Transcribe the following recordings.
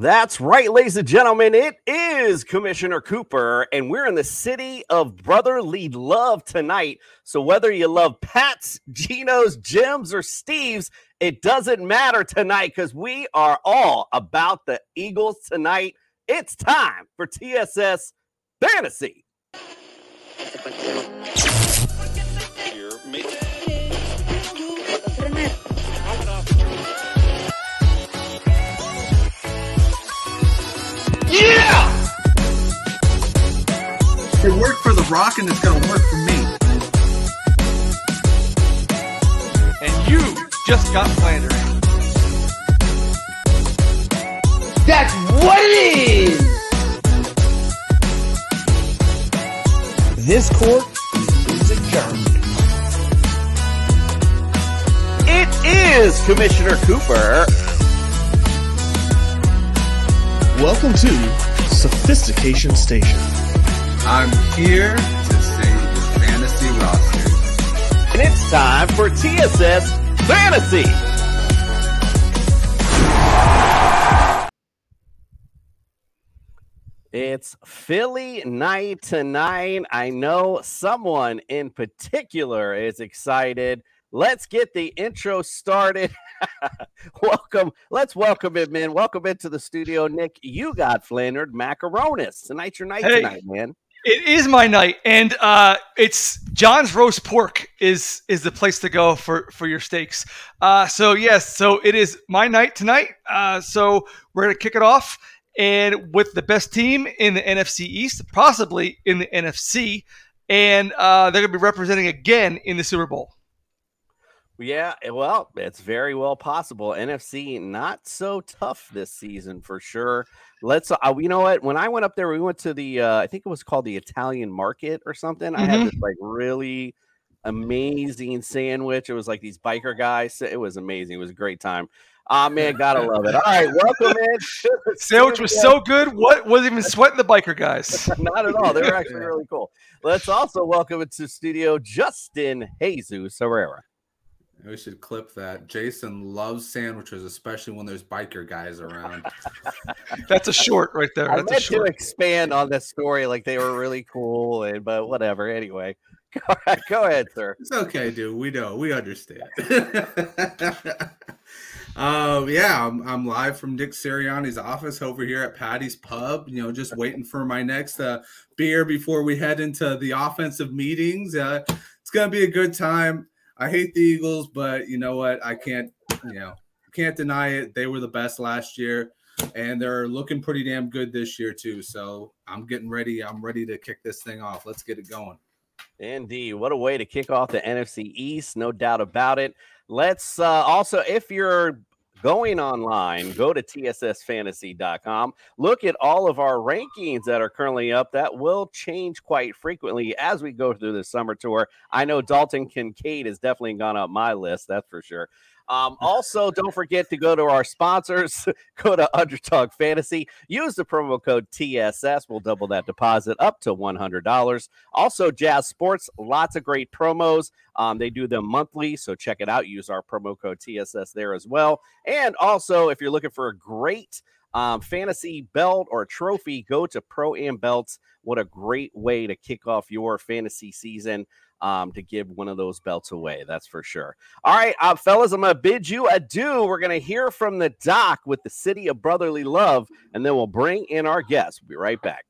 That's right, ladies and gentlemen. It is Commissioner Cooper, and we're in the city of brotherly love tonight. So, whether you love Pat's, Geno's, Jim's, or Steve's, it doesn't matter tonight because we are all about the Eagles tonight. It's time for TSS Fantasy. Yeah! It worked for The Rock and it's going to work for me. And you just got flandering. That's what it is! This court is adjourned. It is Commissioner Cooper. Welcome to Sophistication Station. I'm here to save the fantasy roster. And it's time for TSS Fantasy. It's Philly night tonight. I know someone in particular is excited. Let's get the intro started. welcome. Let's welcome him in. Welcome into the studio, Nick. You got flandered macaronis. Tonight's your night Hey. tonight, man. It is my night, and uh, it's John's roast pork is is the place to go for for your steaks. Uh, so yes, so it is my night tonight. Uh, so we're gonna kick it off, and with the best team in the NFC East, possibly in the NFC, and uh, they're gonna be representing again in the Super Bowl. Yeah, eh, well, it's very well possible. NFC not so tough this season for sure. Let's, uh, you know what? When I went up there, we went to the, uh, I think it was called the Italian Market or something. I had Mhm. this like really amazing sandwich. It was like these biker guys. It was amazing. It was a great time. Ah, man, gotta love it. All right, welcome in. Sandwich was so good. What wasn't even sweating the biker guys? Not at all. They were actually really cool. Let's also welcome into studio Justin Jesus Herrera. We should clip that. Jason loves sandwiches, especially when there's biker guys around. That's a short right there. I That's a meant to short. expand on this story like they were really cool, and but whatever. Anyway, go ahead, go ahead sir. It's okay, dude. We know. We understand. um, yeah, I'm, I'm live from Nick Sirianni's office over here at Patty's Pub. You know, just waiting for my next uh, beer before we head into the offensive meetings. Uh, it's gonna be a good time. I hate the Eagles, but you know what? I can't. You know, can't deny it. They were the best last year. And they're looking pretty damn good this year too. So I'm getting ready. I'm ready to kick this thing off. Let's get it going. Indeed, what a way to kick off the NFC East, no doubt about it. Let's uh, also, if you're going online, go to tssfantasy.com. Look at all of our rankings that are currently up. That will change quite frequently as we go through the summer tour. I know Dalton Kincaid has definitely gone up my list, that's for sure. Um, also, don't forget to go to our sponsors. go to Underdog Fantasy. Use the promo code TSS. We'll double that deposit up to $100. Also, Jazz Sports, lots of great promos. Um, they do them monthly, so check it out. Use our promo code TSS there as well. And also, if you're looking for a great um, fantasy belt or trophy, go to Pro Am Belts. What a great way to kick off your fantasy season um, to give one of those belts away. That's for sure. All right, uh, fellas, I'm going to bid you adieu. We're going to hear from the doc with the City of Brotherly Love, and then we'll bring in our guests. We'll be right back.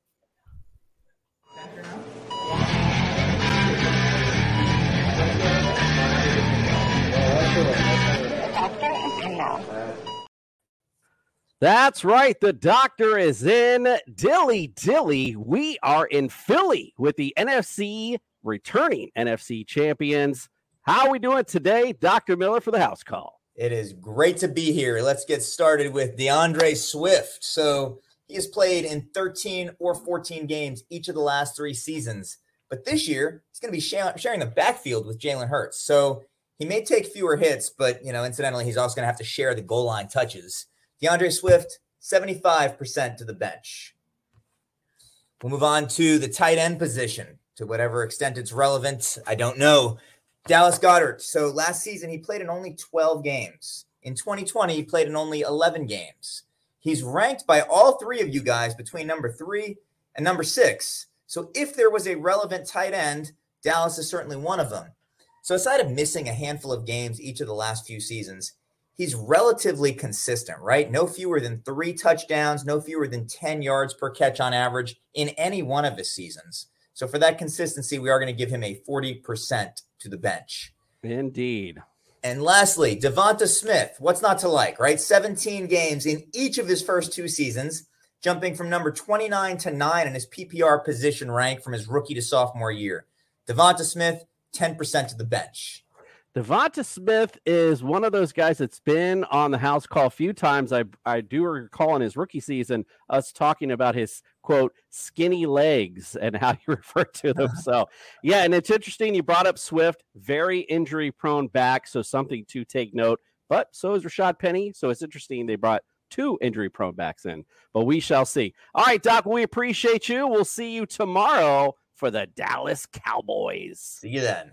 That's right. The doctor is in Dilly Dilly. We are in Philly with the NFC returning NFC champions. How are we doing today, Dr. Miller, for the house call? It is great to be here. Let's get started with DeAndre Swift. So he has played in 13 or 14 games each of the last three seasons. But this year, he's going to be sharing the backfield with Jalen Hurts. So he may take fewer hits, but you know, incidentally, he's also going to have to share the goal line touches. DeAndre Swift, 75% to the bench. We'll move on to the tight end position to whatever extent it's relevant. I don't know. Dallas Goedert. So last season, he played in only 12 games. In 2020, he played in only 11 games. He's ranked by all three of you guys between number three and number six. So if there was a relevant tight end, Dallas is certainly one of them. So aside of missing a handful of games each of the last few seasons, he's relatively consistent, right? No fewer than three touchdowns, no fewer than 10 yards per catch on average in any one of his seasons. So for that consistency, we are going to give him a 40% to the bench. Indeed. And lastly, Devonta Smith, what's not to like, right? 17 games in each of his first two seasons, jumping from number 29 to 9 in his PPR position rank from his rookie to sophomore year. Devonta Smith, 10% to the bench. Devonta Smith is one of those guys that's been on the house call a few times. I I do recall in his rookie season us talking about his quote skinny legs and how you refer to them. So yeah, and it's interesting. You brought up Swift, very injury prone back, so something to take note. But so is Rashad Penny. So it's interesting they brought two injury prone backs in. But we shall see. All right, Doc, we appreciate you. We'll see you tomorrow for the Dallas Cowboys. See you then.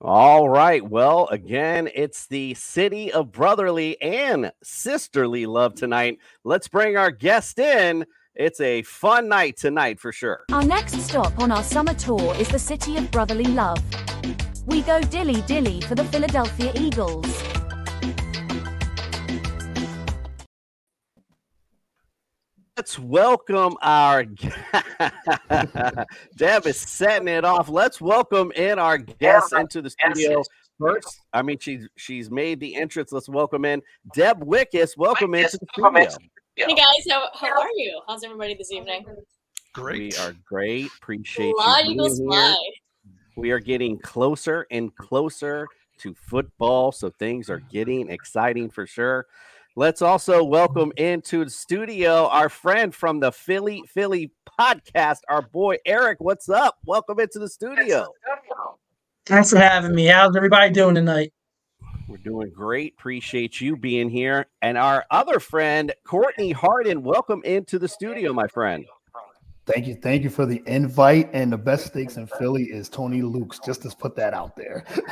All right. Well, again, it's the city of brotherly and sisterly love tonight. Let's bring our guest in. It's a fun night tonight for sure. Our next stop on our summer tour is the city of brotherly love. We go dilly dilly for the Philadelphia Eagles. Let's welcome our Deb is setting it off. Let's welcome in our guests into the studio first. I mean, she's she's made the entrance. Let's welcome in Deb Wickus. Welcome into the studio. Hey guys, how, how are you? How's everybody this evening? Great. We are great. Appreciate Fly, you being here. We are getting closer and closer to football, so things are getting exciting for sure. Let's also welcome into the studio our friend from the Philly Philly podcast, our boy Eric. What's up? Welcome into the studio. Thanks for having me. How's everybody doing tonight? We're doing great. Appreciate you being here. And our other friend, Courtney Harden, welcome into the studio, my friend. Thank you. Thank you for the invite. And the best steaks in Philly is Tony Luke's, just to put that out there.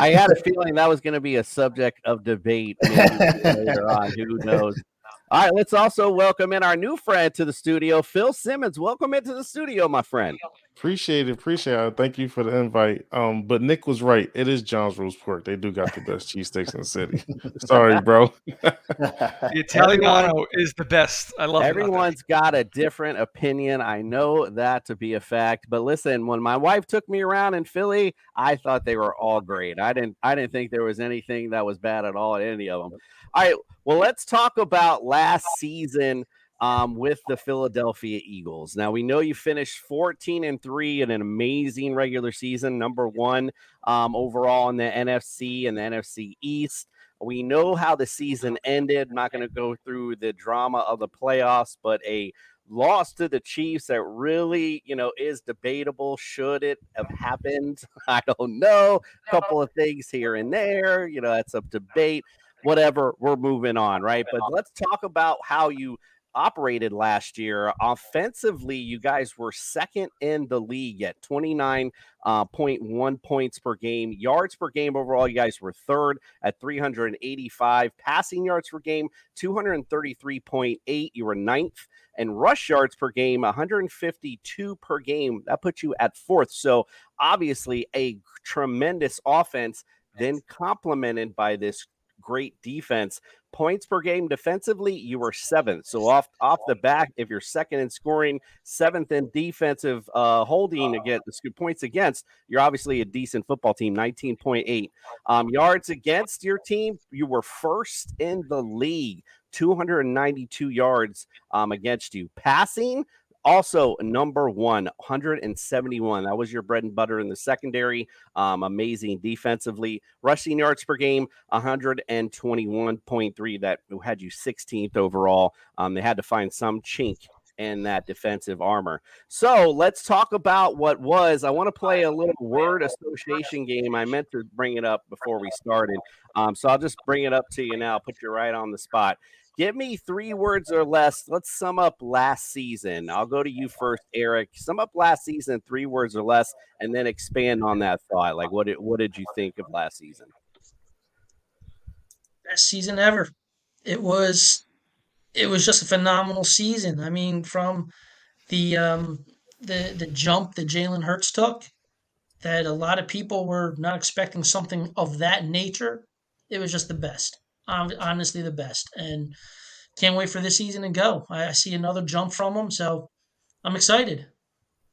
I had a feeling that was going to be a subject of debate later on. Who knows? All right, let's also welcome in our new friend to the studio, Phil Simmons. Welcome into the studio, my friend. Appreciate it, appreciate it. Thank you for the invite. Um, but Nick was right. It is John's Roast Pork. They do got the best cheesesteaks in the city. Sorry, bro. The Italiano is the best. I love. Everyone's got a different opinion. I know that to be a fact. But listen, when my wife took me around in Philly, I thought they were all great. I didn't I didn't think there was anything that was bad at all at any of them. All right. Well, let's talk about last season um, with the Philadelphia Eagles. Now we know you finished 14 and three in an amazing regular season, number one um, overall in the NFC and the NFC East. We know how the season ended. I'm not going to go through the drama of the playoffs, but a loss to the Chiefs that really, you know, is debatable. Should it have happened? I don't know. A couple of things here and there. You know, that's a debate. Whatever. We're moving on, right? But let's talk about how you operated last year. Offensively, you guys were second in the league at 29.1 uh, points per game. Yards per game overall, you guys were third at 385. Passing yards per game, 233.8. You were ninth. And rush yards per game, 152 per game. That puts you at fourth. So obviously a tremendous offense, then complemented by this great defense. Points per game defensively, you were seventh. So off off the back, if you're second in scoring, seventh in defensive uh, holding against the points against, you're obviously a decent football team. 19.8 um, yards against your team, you were first in the league. 292 yards um, against you. Passing, also number one, 171. That was your bread and butter in the secondary. Um, amazing defensively. Rushing yards per game, 121.3. That had you 16th overall. Um, they had to find some chink in that defensive armor. So let's talk about what was. I want to play a little word association game. I meant to bring it up before we started. Um, so I'll just bring it up to you now, put you right on the spot. Give me three words or less. Let's sum up last season. I'll go to you first, Eric. Sum up last season, three words or less, and then expand on that thought. Like, what did, what did you think of last season? best season ever. It was it was just a phenomenal season. I mean, from the um, the the jump that Jalen Hurts took, that a lot of people were not expecting something of that nature. It was just the best, honestly, the best, and can't wait for this season to go. I, I see another jump from him, so I'm excited.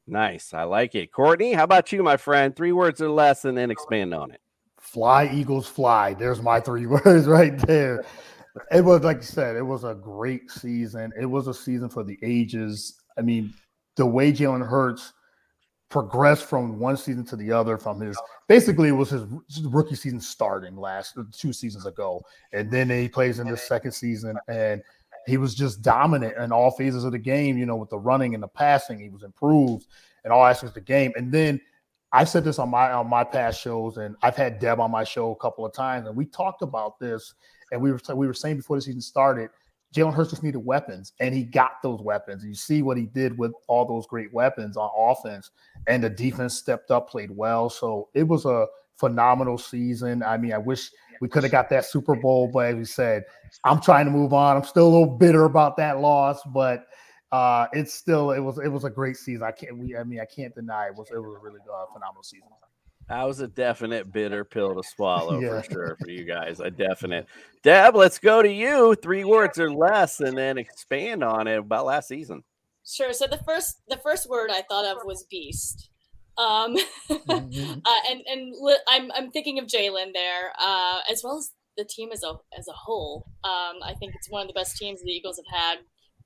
Nice. I like it. Courtney, how about you, my friend? Three words or less and then expand on it. Fly, Eagles, fly. There's my three words right there. It was, like you said, it was a great season. It was a season for the ages. I mean, the way Jalen Hurts progressed from one season to the other from his basically it was his rookie season starting last uh, two seasons ago. And then he plays in the second season and he was just dominant in all phases of the game you know with the running and the passing he was improved in all aspects of the game. And then i said this on my on my past shows and i've had deb on my show a couple of times and we talked about this and we were we were saying before the season started Jalen Hurts just needed weapons, and he got those weapons. You see what he did with all those great weapons on offense, and the defense stepped up, played well. So it was a phenomenal season. I mean, I wish we could have got that Super Bowl, but as we said, I'm trying to move on. I'm still a little bitter about that loss, but uh, it's still it was it was a great season. I can't we I mean I can't deny it was it was a really uh, phenomenal season. That was a definite bitter pill to swallow Yeah. for sure for you guys. A definite. Deb, let's go to you. Three words or less, and then expand on it about last season. Sure. So the first the first word I thought of was beast. Um, uh, and and li- I'm I'm thinking of Jalen there, uh, as well as the team as a as a whole. Um, I think it's one of the best teams the Eagles have had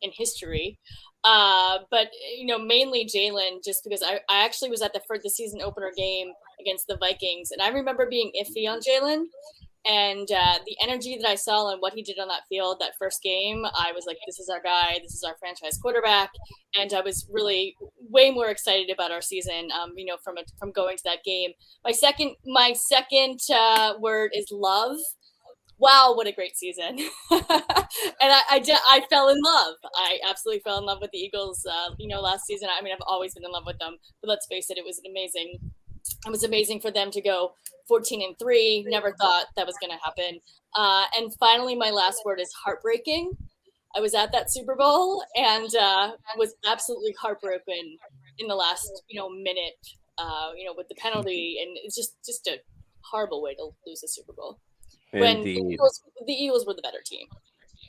in history. Uh, but you know, mainly Jalen, just because I, I actually was at the first the season opener game against the Vikings, and I remember being iffy on Jalen. And uh, the energy that I saw and what he did on that field that first game, I was like, "This is our guy. This is our franchise quarterback." And I was really way more excited about our season. Um, you know, from a, from going to that game. My second my second uh, word is love. Wow, what a great season! and I, I did. I fell in love. I absolutely fell in love with the Eagles. Uh, you know, last season. I mean, I've always been in love with them. But let's face it, it was an amazing. It was amazing for them to go 14 and three. Never thought that was going to happen. Uh, and finally, my last word is heartbreaking. I was at that Super Bowl and uh, was absolutely heartbroken in the last, you know, minute. Uh, you know, with the penalty, and it's just just a horrible way to lose a Super Bowl. When the Eagles, the Eagles were the better team,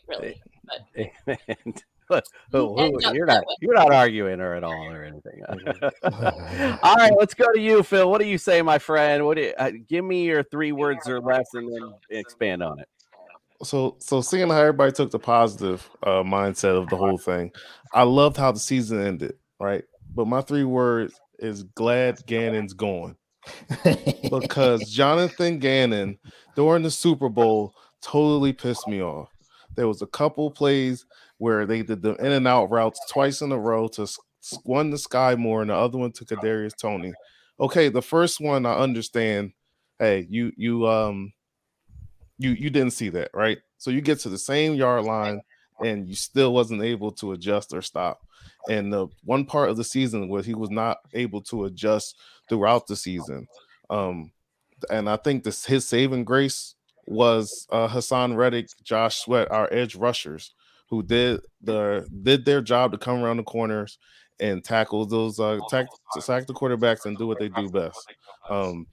really. But And- Look, who- who- you're not you're not arguing her at all or anything. all right, let's go to you, Phil. What do you say, my friend? What do you, uh, give me your three words or less, and then expand on it. So, so seeing how everybody took the positive uh, mindset of the whole thing, I loved how the season ended. Right, but my three words is glad Gannon's gone because Jonathan Gannon during the Super Bowl totally pissed me off. There was a couple plays where they did the in and out routes twice in a row to one to Skyy Moore and the other one to Kadarius Toney. Okay, the first one I understand. Hey, you you um you you didn't see that, right? So you get to the same yard line and you still wasn't able to adjust or stop. And the one part of the season where he was not able to adjust throughout the season. Um, and I think this his saving grace was uh, Haason Reddick, Josh Sweat, our edge rushers, who did the did their job to come around the corners and tackle those uh tack, sack the quarterbacks and do what they do best. Um,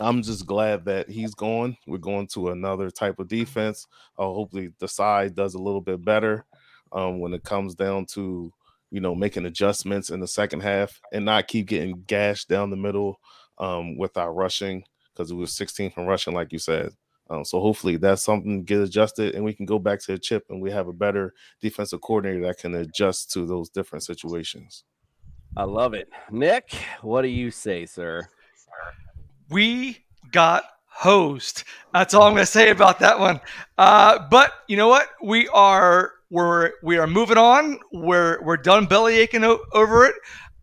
I'm just glad that he's gone. We're going to another type of defense. Uh, hopefully, the side does a little bit better um, when it comes down to you know making adjustments in the second half and not keep getting gashed down the middle um, with our rushing because it was 16 from rushing, like you said. Um, so hopefully that's something to get adjusted and we can go back to the chip and we have a better defensive coordinator that can adjust to those different situations. I love it, Nick. What do you say, sir? we got hosed. That's all I'm going to say about that one. Uh, but you know what? We are we're we are moving on. We're we're done belly aching o- over it.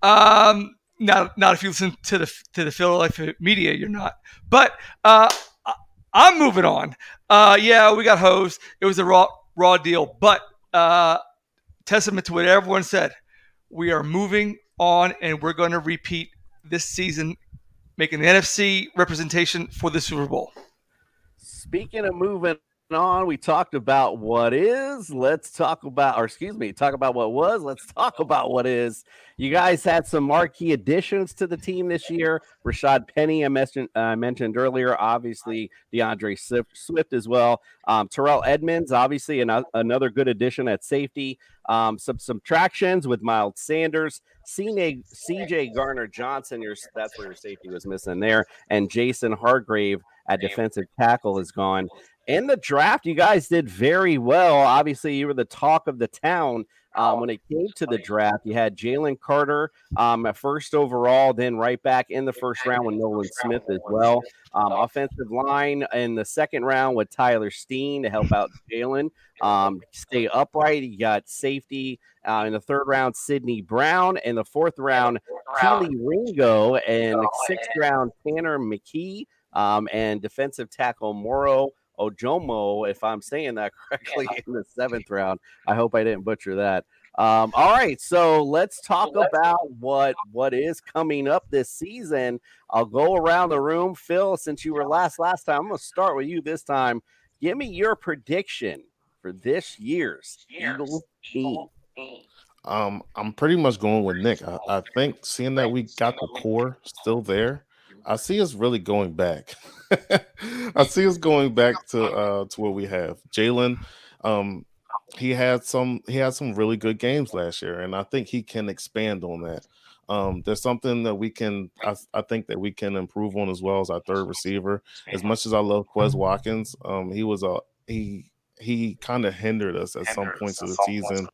Um, not not if you listen to the to the Philadelphia media, you're not. But uh, I- I'm moving on. Uh, yeah, we got hosed. It was a raw raw deal, but uh, testament to what everyone said. We are moving on, and we're going to repeat this season making the NFC representation for the Super Bowl. Speaking of moving on. We talked about what is. Let's talk about, or excuse me, talk about what was. Let's talk about what is. You guys had some marquee additions to the team this year. Rashad Penny, I mentioned, uh, mentioned earlier. Obviously, DeAndre Swift, as well. Um, Terrell Edmunds, obviously, an, another good addition at safety. Um, some subtractions with Miles Sanders, CJ, CJ Gardner-Johnson. Your that's where your safety was missing there, and Javon Hargrave at defensive tackle is gone in the draft, you guys did very well. Obviously, you were the talk of the town um, when it came to the draft. You had Jalen Carter um, at first overall, then right back in the first round with Nolan Smith as well. Um, offensive line in the second round with Tyler Steen to help out Jalen um, stay upright. You got safety uh, in the third round, Sydney Brown. In the fourth round, Kelee Ringo. And sixth round, Tanner McKee. Um, and defensive tackle Moro Ojomo, if I'm saying that correctly, yeah. in the seventh round. I hope I didn't butcher that. Um, all right, so let's talk about what what is coming up this season. I'll go around the room. Phil, since you were last last time, I'm going to start with you this time. Give me your prediction for this year's Eagles team. Um, I'm pretty much going with Nick. I, I think seeing that we got the core still there, I see us really going back. I see us going back to uh to what we have. Jalen, um, he had some he had some really good games last year, and I think he can expand on that. Um, there's something that we can I, I think that we can improve on as well as our third receiver. As much as I love Quez Watkins, um, he was a he he kind of hindered us at some points of the season.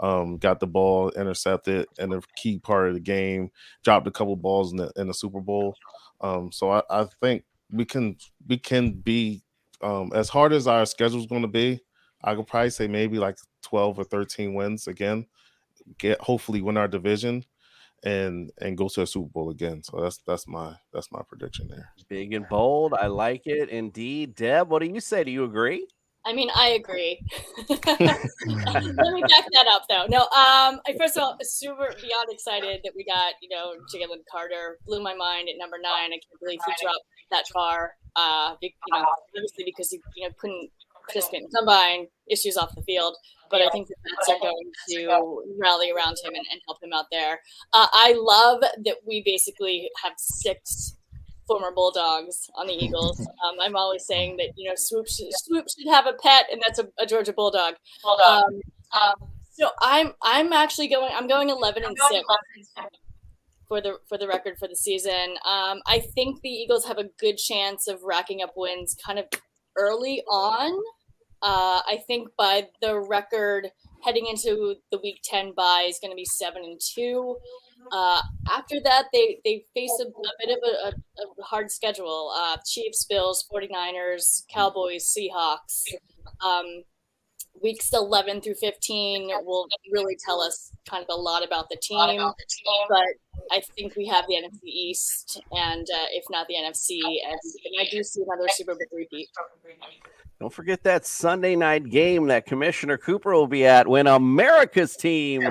Um, got the ball intercepted in a key part of the game, dropped a couple balls in the in the Super Bowl. Um, so I, I think we can we can be um, as hard as our schedule is going to be. I could probably say maybe like twelve or thirteen wins again. Get hopefully win our division and and go to a Super Bowl again. So that's that's my that's my prediction there. Big and bold. I like it indeed. Deb, what do you say? Do you agree? I mean, I agree. Let me back that up, though. No, um, I first of all, super beyond excited that we got, you know, Jalen Carter blew my mind at number nine. I can't believe he dropped that far. Uh, you know, obviously because he, you know, couldn't participate in combine issues off the field. But I think the Mets are going to rally around him and, and help him out there. Uh, I love that we basically have six former Bulldogs on the Eagles. Um, I'm always saying that you know Swoop should, Swoop should have a pet, and that's a, a Georgia Bulldog. Bulldog. Um, um, so I'm I'm actually going. I'm going 11 and six for the for the record for the season. Um, I think the Eagles have a good chance of racking up wins kind of early on. Uh, I think by the record heading into the Week 10 bye is going to be seven and two. Uh, after that, they, they face a, a bit of a, a, a hard schedule uh, Chiefs, Bills, 49ers, Cowboys, Seahawks. Um, weeks 11 through 15 will really tell us kind of a lot about the team. But I think we have the NFC East, and uh, if not the NFC, and, and I do see another Super Bowl repeat. Don't forget that Sunday night game that Commissioner Cooper will be at when America's team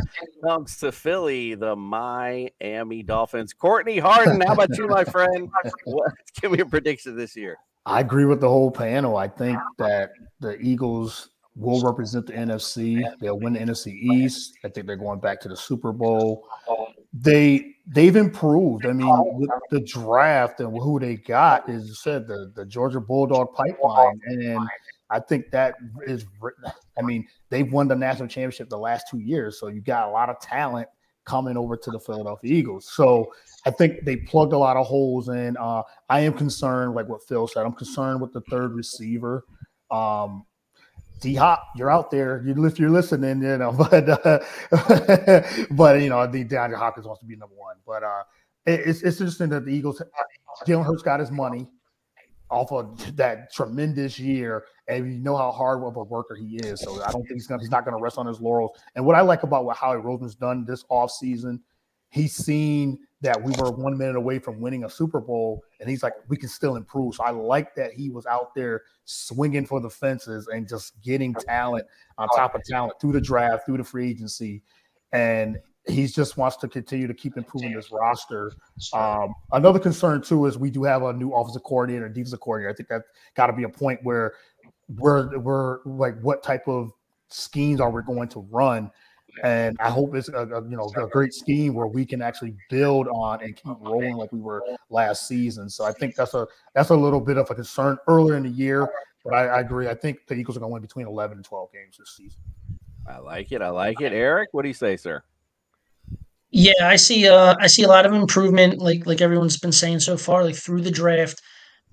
comes to Philly, the Miami Dolphins. Courtney Harden, how about you, my friend? What, give me a prediction this year. I agree with the whole panel. I think that the Eagles will represent the NFC. They'll win the NFC East. I think they're going back to the Super Bowl. They they've improved. I mean, with the draft and who they got, is you said, the the Georgia Bulldog pipeline, and I think that is. I mean, they've won the national championship the last two years, so you got a lot of talent coming over to the Philadelphia Eagles. So I think they plugged a lot of holes in. Uh, I am concerned, like what Phil said. I'm concerned with the third receiver. Um, D Hop, you're out there. You if you're listening, you know, but uh, but you know, I think DeAndre Hopkins wants to be number one. But uh, it, it's it's interesting that the Eagles, Jalen Hurts got his money off of that tremendous year, and you know how hard of a worker he is. So I don't think he's gonna he's not gonna rest on his laurels. And what I like about what Howie Roseman's done this offseason, he's seen that we were one minute away from winning a Super Bowl, and he's like, we can still improve. So I like that he was out there swinging for the fences and just getting talent on top of talent through the draft, through the free agency, and he just wants to continue to keep improving this roster. Um, another concern too is we do have a new offensive coordinator, defensive coordinator. I think that's got to be a point where we're we're like what type of schemes are we going to run? And I hope it's a, a you know a great scheme where we can actually build on and keep rolling like we were last season. So I think that's a that's a little bit of a concern earlier in the year. But I, I agree. I think the Eagles are going to win between 11 and 12 games this season. I like it. I like it. Eric, what do you say, sir? Yeah, I see. Uh, I see a lot of improvement, like like everyone's been saying so far, like through the draft.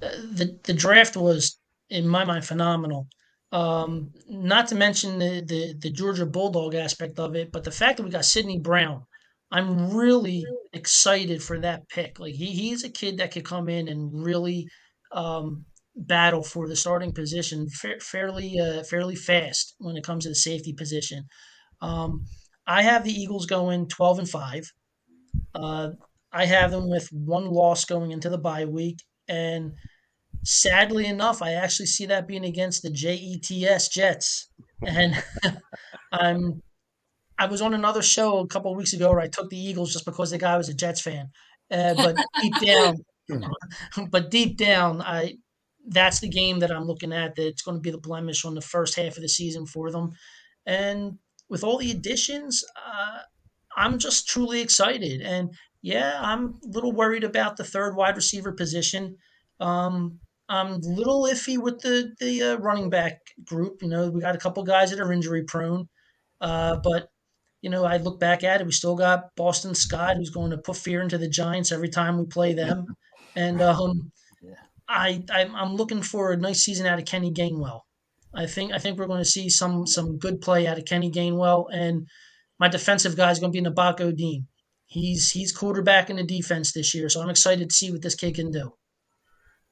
Uh, the the draft was, in my mind, phenomenal. Um, not to mention the, the the Georgia Bulldog aspect of it, but the fact that we got Sydney Brown, I'm really excited for that pick. Like he he's a kid that could come in and really um, battle for the starting position fa- fairly uh, fairly fast when it comes to the safety position. Um, I have the Eagles going 12 and 5. Uh, I have them with one loss going into the bye week. And sadly enough, I actually see that being against the JETS Jets. And I'm I was on another show a couple weeks ago where I took the Eagles just because the guy was a Jets fan. Uh, but deep down, but deep down, I that's the game that I'm looking at. That it's going to be the blemish on the first half of the season for them. And with all the additions, uh, I'm just truly excited. And yeah, I'm a little worried about the third wide receiver position. Um, I'm a little iffy with the the uh, running back group. You know, we got a couple guys that are injury prone, uh, but you know, I look back at it. We still got Boston Scott, who's going to put fear into the Giants every time we play them, and um, I I'm, I'm looking for a nice season out of Kenny Gainwell. I think I think we're going to see some some good play out of Kenny Gainwell, and my defensive guy is going to be Nakobe Dean. He's he's quarterback in the defense this year, so I'm excited to see what this kid can do.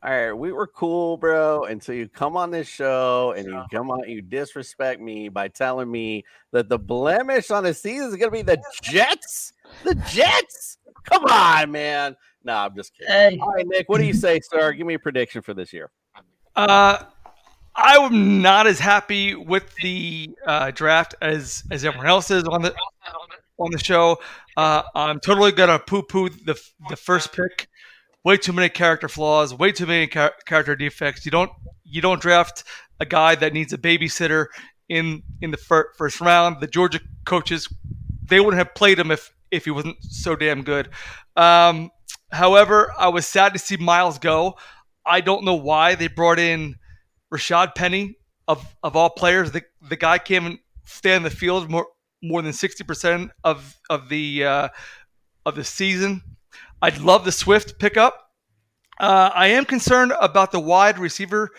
All right, we were cool, bro, until you come on this show and you come on, you disrespect me by telling me that the blemish on the season is going to be the Jets. The Jets. Come on, man. No, I'm just kidding. Hey. All right, Nick, what do you say, sir? Give me a prediction for this year. Uh, I am not as happy with the uh, draft as as everyone else is on the on the show. Uh, I'm totally gonna poo poo the the first pick. Way too many character flaws. Way too many char- character defects. You don't you don't draft a guy that needs a babysitter in in the fir- first round. The Georgia coaches they wouldn't have played him if if he wasn't so damn good. Um, however, I was sad to see Miles go. I don't know why they brought in Rashad Penny of of all players. The the guy can't stay in the field more more than sixty percent of of the uh, of the season. I'd love the Swift pickup. Uh, I am concerned about the wide receiver,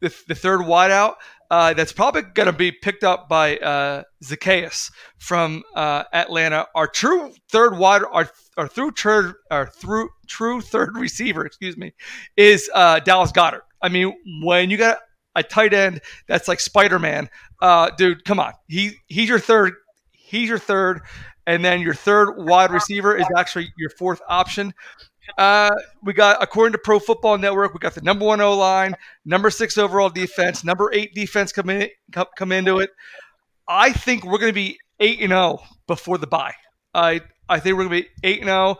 the, the third wideout. Uh, that's probably going to be picked up by uh, Zaccheaus from uh, Atlanta. Our true third wide, our, our through third, our through true third receiver, excuse me, is uh, Dallas Goedert. I mean, when you got a tight end that's like Spider Man, uh, dude, come on, he he's your third, he's your third, and then your third wide receiver is actually your fourth option. Uh, we got, according to Pro Football Network, we got the number one O line, number six overall defense, number eight defense come in, come, into it. I think we're going to be eight and zero before the bye. I I think we're going to be eight and zero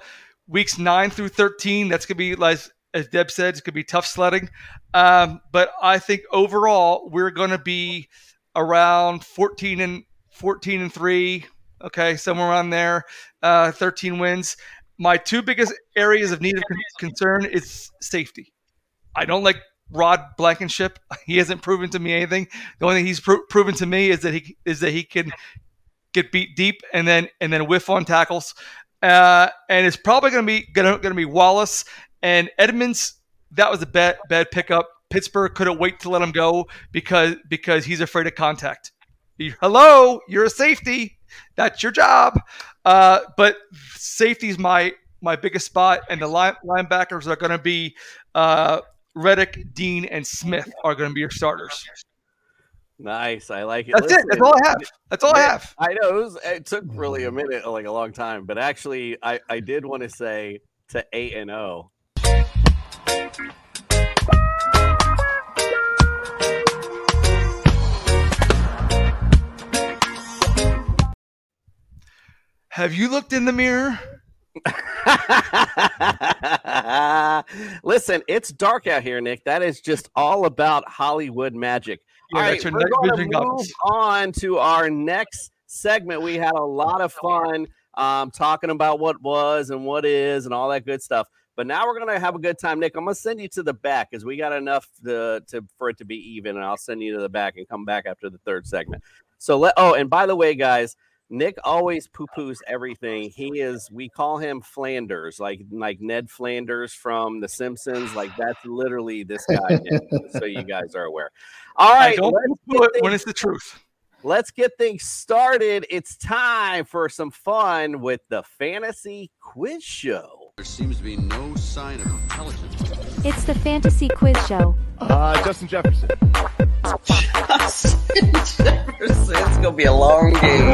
weeks nine through thirteen. That's going to be like as Deb said, it's going to be tough sledding. Um, but I think overall we're going to be around fourteen and fourteen and three. Okay, somewhere around there, uh, thirteen wins my two biggest areas of need of concern is safety. I don't like Rod Blankenship. He hasn't proven to me anything. The only thing he's pro- proven to me is that he is that he can get beat deep and then and then whiff on tackles. Uh, and it's probably going to be going to be Wallace and Edmunds. That was a bad bad pickup. Pittsburgh couldn't wait to let him go because because he's afraid of contact. Hello, you're a safety. That's your job. Uh, but safety's my my biggest spot, and the line, linebackers are going to be uh, Reddick, Dean, and Smith are going to be your starters. Nice, I like it. That's Listen, it. That's all I have. That's all I have. I know it, was, it took really a minute, like a long time, but actually, I I did want to say to eight and zero. Have you looked in the mirror Listen, it's dark out here, Nick. That is just all about Hollywood magic. Yeah, all right, we're going to move goggles. on to our next segment. We had a lot of fun um, talking about what was and what is and all that good stuff. But now we're gonna have a good time, Nick. I'm gonna send you to the back because we got enough to, to for it to be even, and I'll send you to the back and come back after the third segment. So let oh, and by the way, guys, Nick always poo poos everything. He is we call him Flanders, like like Ned Flanders from The Simpsons. Like that's literally this guy. Nick, so you guys are aware. All right, I don't let's poo-poo it when it's the truth. Let's get things started. It's time for some fun with the fantasy quiz show. There seems to be no sign of intelligence. It's the Fantasy Quiz Show. Uh, Justin Jefferson. Justin Jefferson. It's gonna be a long game.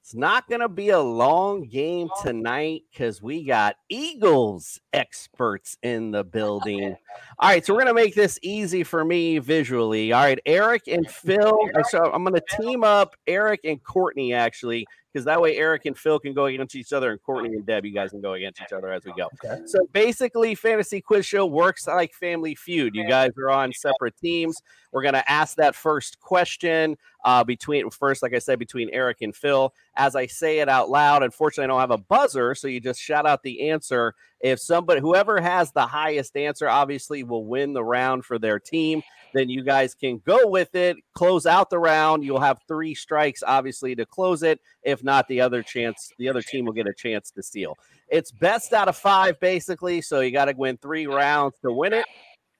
It's not gonna be a long game tonight because we got Eagles experts in the building. All right, so we're gonna make this easy for me visually. All right, Eric and Phil. So I'm gonna team up Eric and Courtney actually, because that way Eric and Phil can go against each other, and Courtney and Deb, you guys can go against each other as we go. So basically, fantasy quiz show works like Family Feud. You guys are on separate teams. We're gonna ask that first question uh, between first, like I said, between Eric and Phil. As I say it out loud, unfortunately, I don't have a buzzer, so you just shout out the answer. If somebody, whoever has the highest answer, obviously will win the round for their team. Then you guys can go with it, close out the round. You'll have three strikes, obviously, to close it. If not, the other chance, the other team will get a chance to steal. It's best out of five, basically. So you got to win three rounds to win it.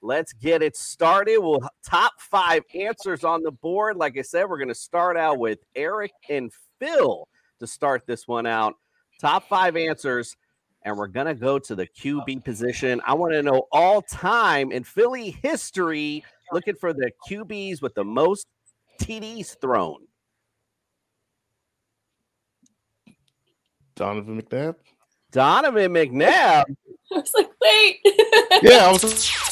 Let's get it started. We'll top five answers on the board. Like I said, we're going to start out with Eric and Phil to start this one out. Top five answers, and we're going to go to the QB position. I want to know all time in Philly history, looking for the QBs with the most TDs thrown. Donovan McNabb. Donovan McNabb. I was like, wait. Yeah, I was.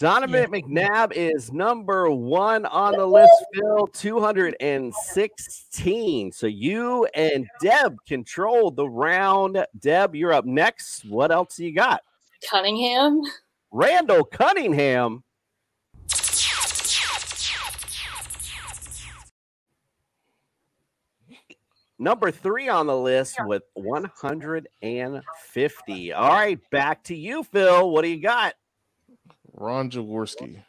Donovan McNabb is number one on the list, Phil, 216. So you and Deb control the round. Deb, you're up next. What else you got? Cunningham. Randall Cunningham. Number three on the list with 150. All right, back to you, Phil. What do you got? Ron Jaworski.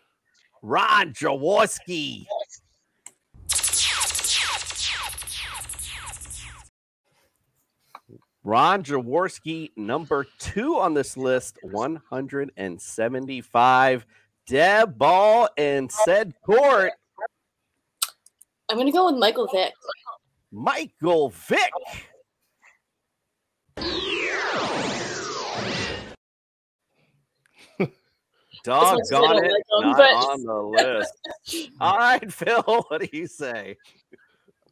Ron Jaworski. Ron Jaworski, number two on this list, 175. Deb Ball and said court, I'm gonna go with Michael Vick. Michael Vick. Doggone don't it, like 'em, not but- on the list. All right, Phil, what do you say?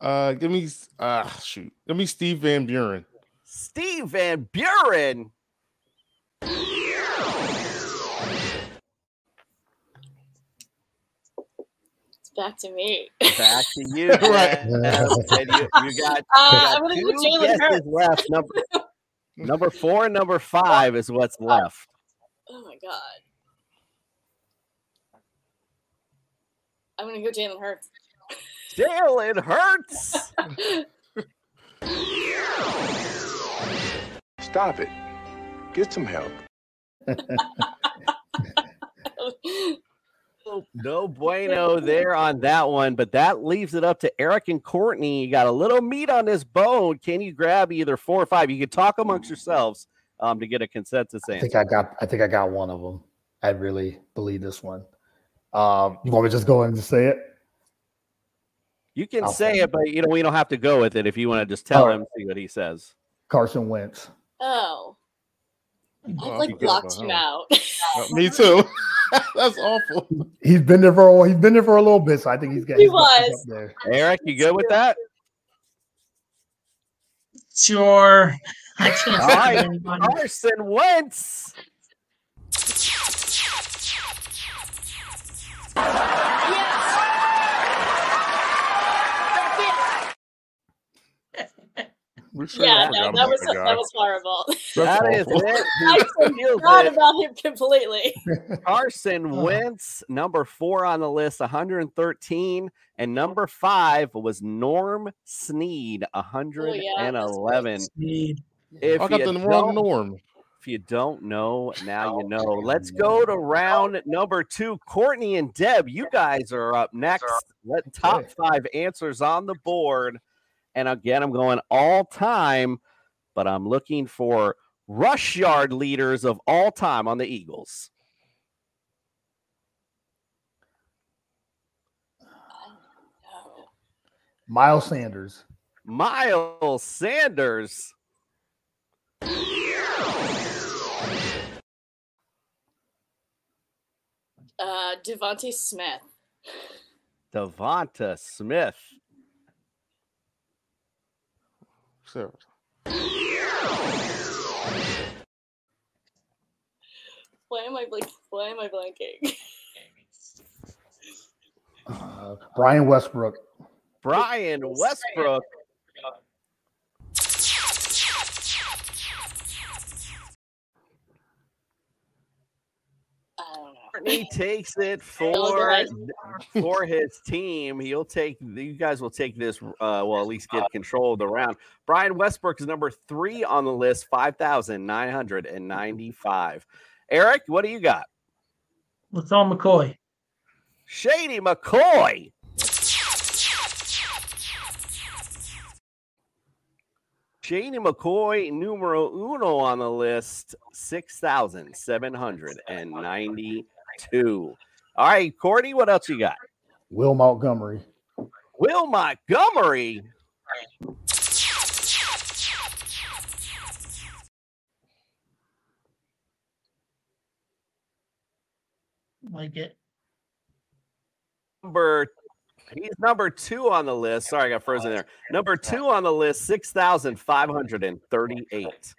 Uh, give me ah shoot. Give me Steve Van Buren. Steve Van Buren. It's back to me. Back to you. Right. And you, you got, you Uh, got I'm gonna go two Jalen guesses left. Number, number four and number five is what's left. Oh my god. I'm gonna go Jalen Hurts. Jalen Hurts. Stop it. Get some help. No bueno there on that one, but that leaves it up to Eric and Courtney. You got a little meat on this bone. Can you grab either four or five? You can talk amongst yourselves um, to get a consensus I think I got. I think I got one of them. I really believe this one. Um, you want me to just go in and just say it? You can I'll say say it, but you know we don't have to go with it. If you want to just tell All right. him, see what he says. Carson Wentz. Oh. I I like blocked about him him. out. Uh, me too. That's awful. He's been there for a, he's been there for a little bit, so I think he's got. He he's got this was. up there. Eric, you good with that? Sure. I can't All think right, Yes. That's it. Sure yeah, oh no, that was that, that was horrible. That's it. I forgot about him completely. Carson Wentz, number four on the list, 113, and number five was Norm Snead, 111. Oh, yeah, Snead. If I got the wrong Norm. If you don't know, now you know. Let's go to round number two. Courtney and Deb, you guys are up next. Let top five answers on the board. And again, I'm going all time, but I'm looking for rush yard leaders of all time on the Eagles. Miles Sanders. Miles Sanders. Uh, DeVonta Smith. DeVonta Smith. Sarah. Why am I blank? Why am I blanking? Uh, Brian Westbrook. Brian Westbrook. He takes it for for his team. He'll take you guys will take this. Uh, well, at least get control of the round. Brian Westbrook is number three on the list, five thousand nine hundred and ninety-five. Eric, what do you got? LeSean McCoy. Shady McCoy. Shady McCoy, numero uno on the list, 6,792. All right, Courtney, what else you got? Will Montgomery. Will Montgomery. Like it. Number he's number two on the list. Sorry, I got frozen there. Number two on the list, 6,538.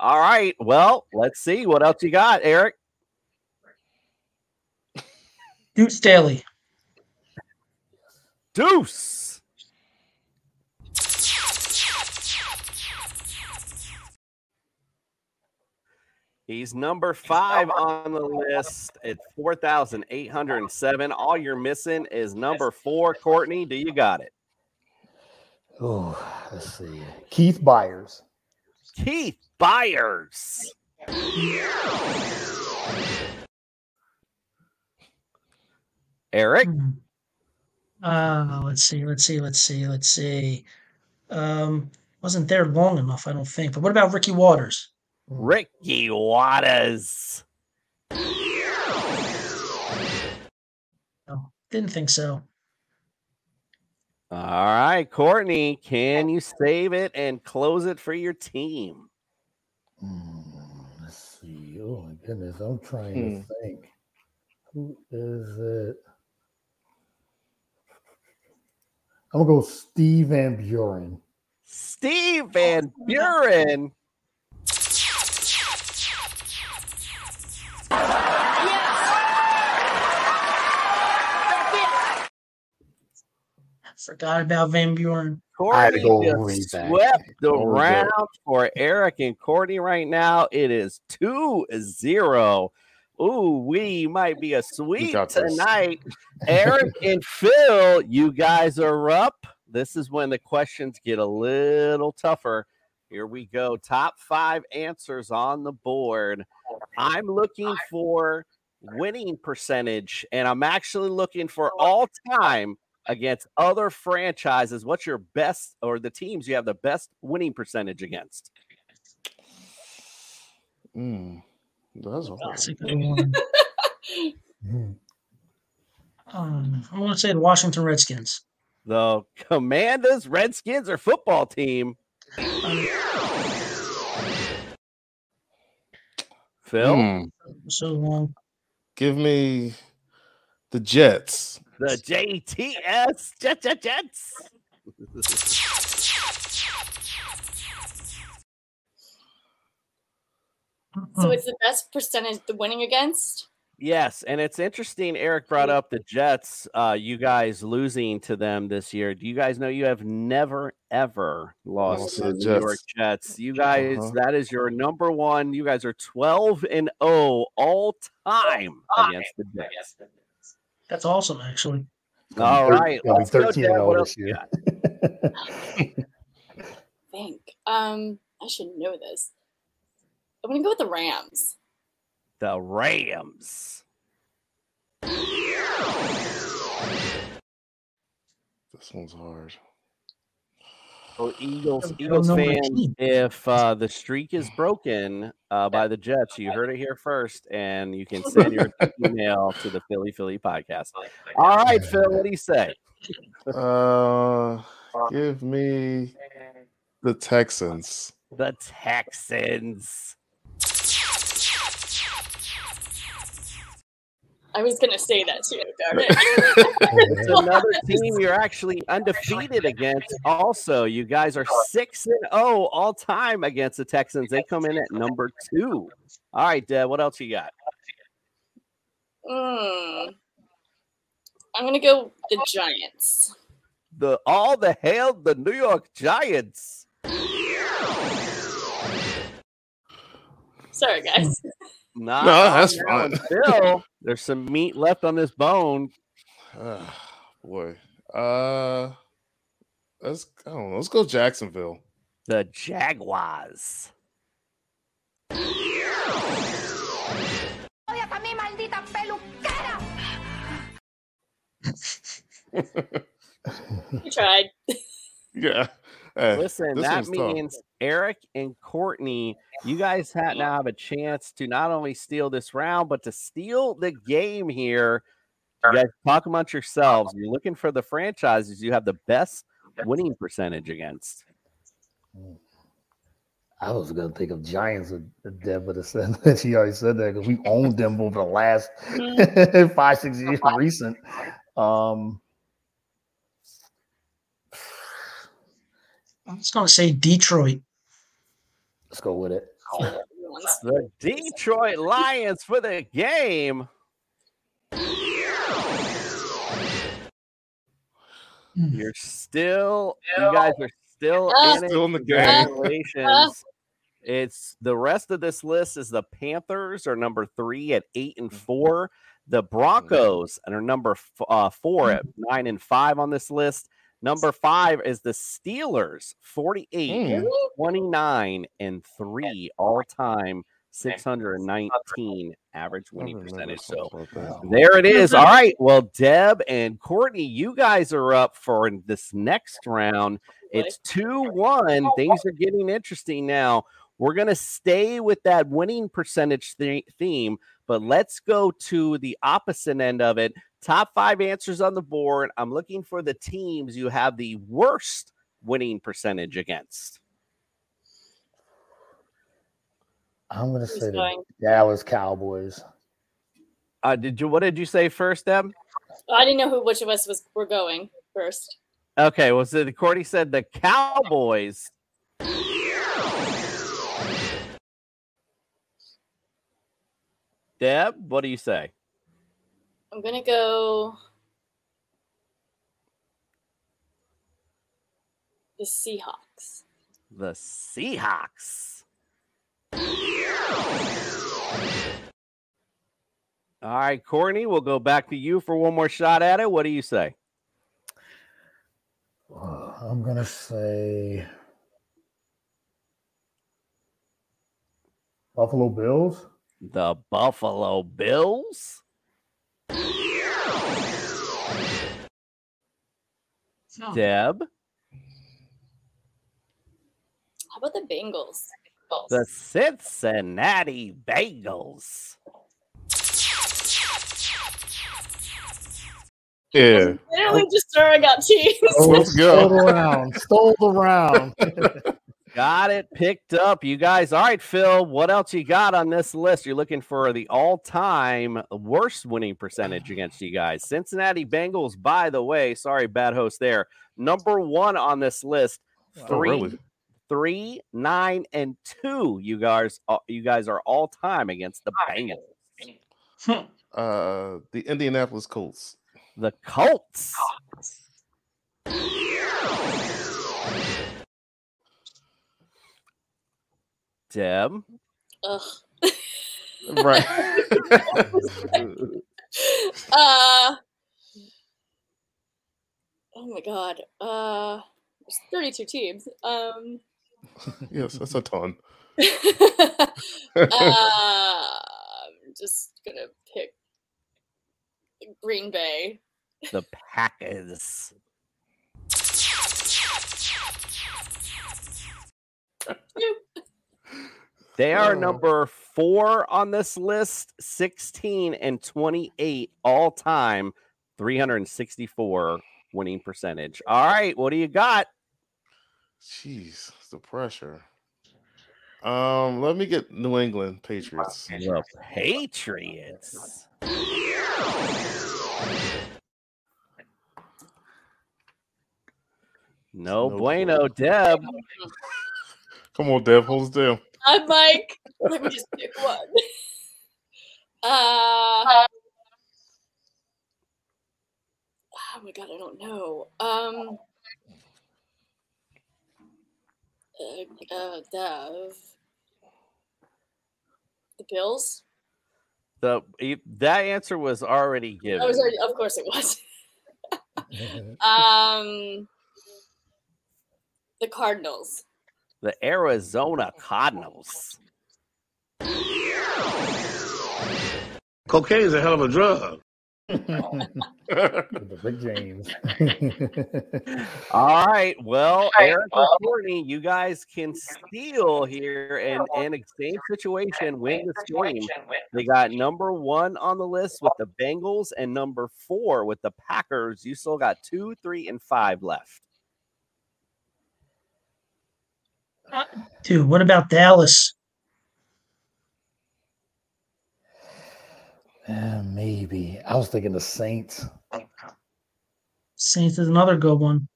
All right. Well, let's see. What else you got, Eric? Deuce Staley. Deuce. He's number five on the list at 4,807. All you're missing is number four. Courtney, do you got it? Oh, let's see. Keith Byars. Keith Byars. Eric? Uh, let's see, let's see, let's see, let's see. Um, wasn't there long enough, I don't think. But what about Ricky Watters? Ricky Watters. No, didn't think so. All right, Courtney, can you save it and close it for your team? Let's see. Oh my goodness, I'm trying Hmm. to think. Who is it? I'm gonna go Steve Van Buren. Steve Van Buren. Forgot about Van Buren. I had to go Courtney way just back. swept the Hold it. round for Eric and Courtney right now. It is 2 0. Ooh, we might be a sweep tonight. Eric and Phil, you guys are up. This is when the questions get a little tougher. Here we go. Top five answers on the board. I'm looking for winning percentage, and I'm actually looking for all time against other franchises. What's your best or the teams you have the best winning percentage against? Mm, that's hard. That's a good one. um, I'm going to say the Washington Redskins. The Commanders, Redskins, or football team? Phil, Hmm. So long. Give me the Jets. The JTS, Jet, Jet, Jets. So it's the best percentage the winning against. Yes, and it's interesting. Eric brought up the Jets. Uh, you guys losing to them this year. Do you guys know you have never ever lost Lost to to the the New York Jets. Jets? You guys, Uh-huh. that is your number one. You guys are twelve and zero all time against the Jets. That's awesome, actually. All Thir- right, be let's go, 13 Dad. and What else this you year. got? think. Um, I should know this. I'm gonna go with the Rams. The Rams. This one's hard. So Eagles, Eagles fans, if uh, the streak is broken uh, by the Jets, you heard it here first, and you can send your email to the Philly Philly podcast. All right, Phil, what do you say? Uh, give me the Texans. The Texans. I was gonna say that too. Darn it. another team you're actually undefeated against. Also, you guys are six and zero all time against the Texans. They come in at number two. All right, Deb, what else you got? Mm. I'm gonna go the Giants. The all the hail the New York Giants. Sorry, guys. Nah, No, that's fine. Until there's some meat left on this bone. Ah, boy. Uh, let's I don't know. Let's go Jacksonville. The Jaguars. You tried. Yeah. Hey, Listen, that one's tough. means Eric and Courtney, you guys ha- now have a chance to not only steal this round, but to steal the game here. You guys talk amongst yourselves. You're looking for the franchises you have the best winning percentage against. I was gonna think of Giants, but Deb would have said that. She already said that because we owned them over the last five, six years recent. Um, I'm just gonna say Detroit. let's go with it. The Detroit Lions for the game. You're still, you guys are still Uh, in it. Still in the game. Congratulations. It's the rest of this list is the Panthers are number three at eight and four. The Broncos are number f- uh, four at nine and five on this list. Number five is the Steelers, 48, Hmm. 29, and three all time, 619 average winning I percentage. So there it is. All right. Well, Deb and Courtney, you guys are up for this next round. It's 2 1. Things are getting interesting now. We're going to stay with that winning percentage the- theme, but let's go to the opposite end of it. Top five answers on the board. I'm looking for the teams you have the worst winning percentage against. I'm gonna say the? Dallas Cowboys. Uh, did you? What did you say first, Deb? I didn't know who which of us was were going first. Okay, well, so the Courtney said the Cowboys. Deb, what do you say? I'm gonna go the Seahawks. The Seahawks. All right, Courtney, we'll go back to you for one more shot at it. What do you say? Uh, I'm gonna say Buffalo Bills. The Buffalo Bills. Deb, How about the Bengals? the Cincinnati Bengals. Yeah. Literally just throwing out teams. Oh, Let's go. Stole the round. Stole the round. Got it picked up, you guys. All right, Phil, what else you got on this list? You're looking for the all time worst winning percentage against you guys. Cincinnati Bengals, by the way, sorry, bad host there. Number one on this list, Oh, three, really? three, nine, and two. You guys, uh, you guys are all time against the Bengals. Uh, the Indianapolis Colts. The Colts. Deb. Ugh. Right. uh. Oh my god. Uh. There's 32 teams. Um. yes, that's a ton. uh, I'm just gonna pick Green Bay. The Packers. They are Oh. number four on this list, 16 and 28 all time, 364 winning percentage. All right, what do you got? Jeez, the pressure. Um, let me get New England Patriots. The Patriots. No, No bueno, Deb. Come on, Dev, hold us down. I'm Mike. Let me just pick one. Uh. Oh my god, I don't know. Um. Uh, uh Dev. The Bills. The that answer was already given. Was already, of course it was. um. The Cardinals. The Arizona Cardinals. Cocaine is a hell of a drug. the Big James. All right. Well, Eric and Courtney, you guys can steal here and in a same situation win this game. They got number one on the list with the Bengals and number four with the Packers. You still got two, three, and five left. Dude, what about Dallas? Uh, maybe. I was thinking the Saints. Saints is another good one.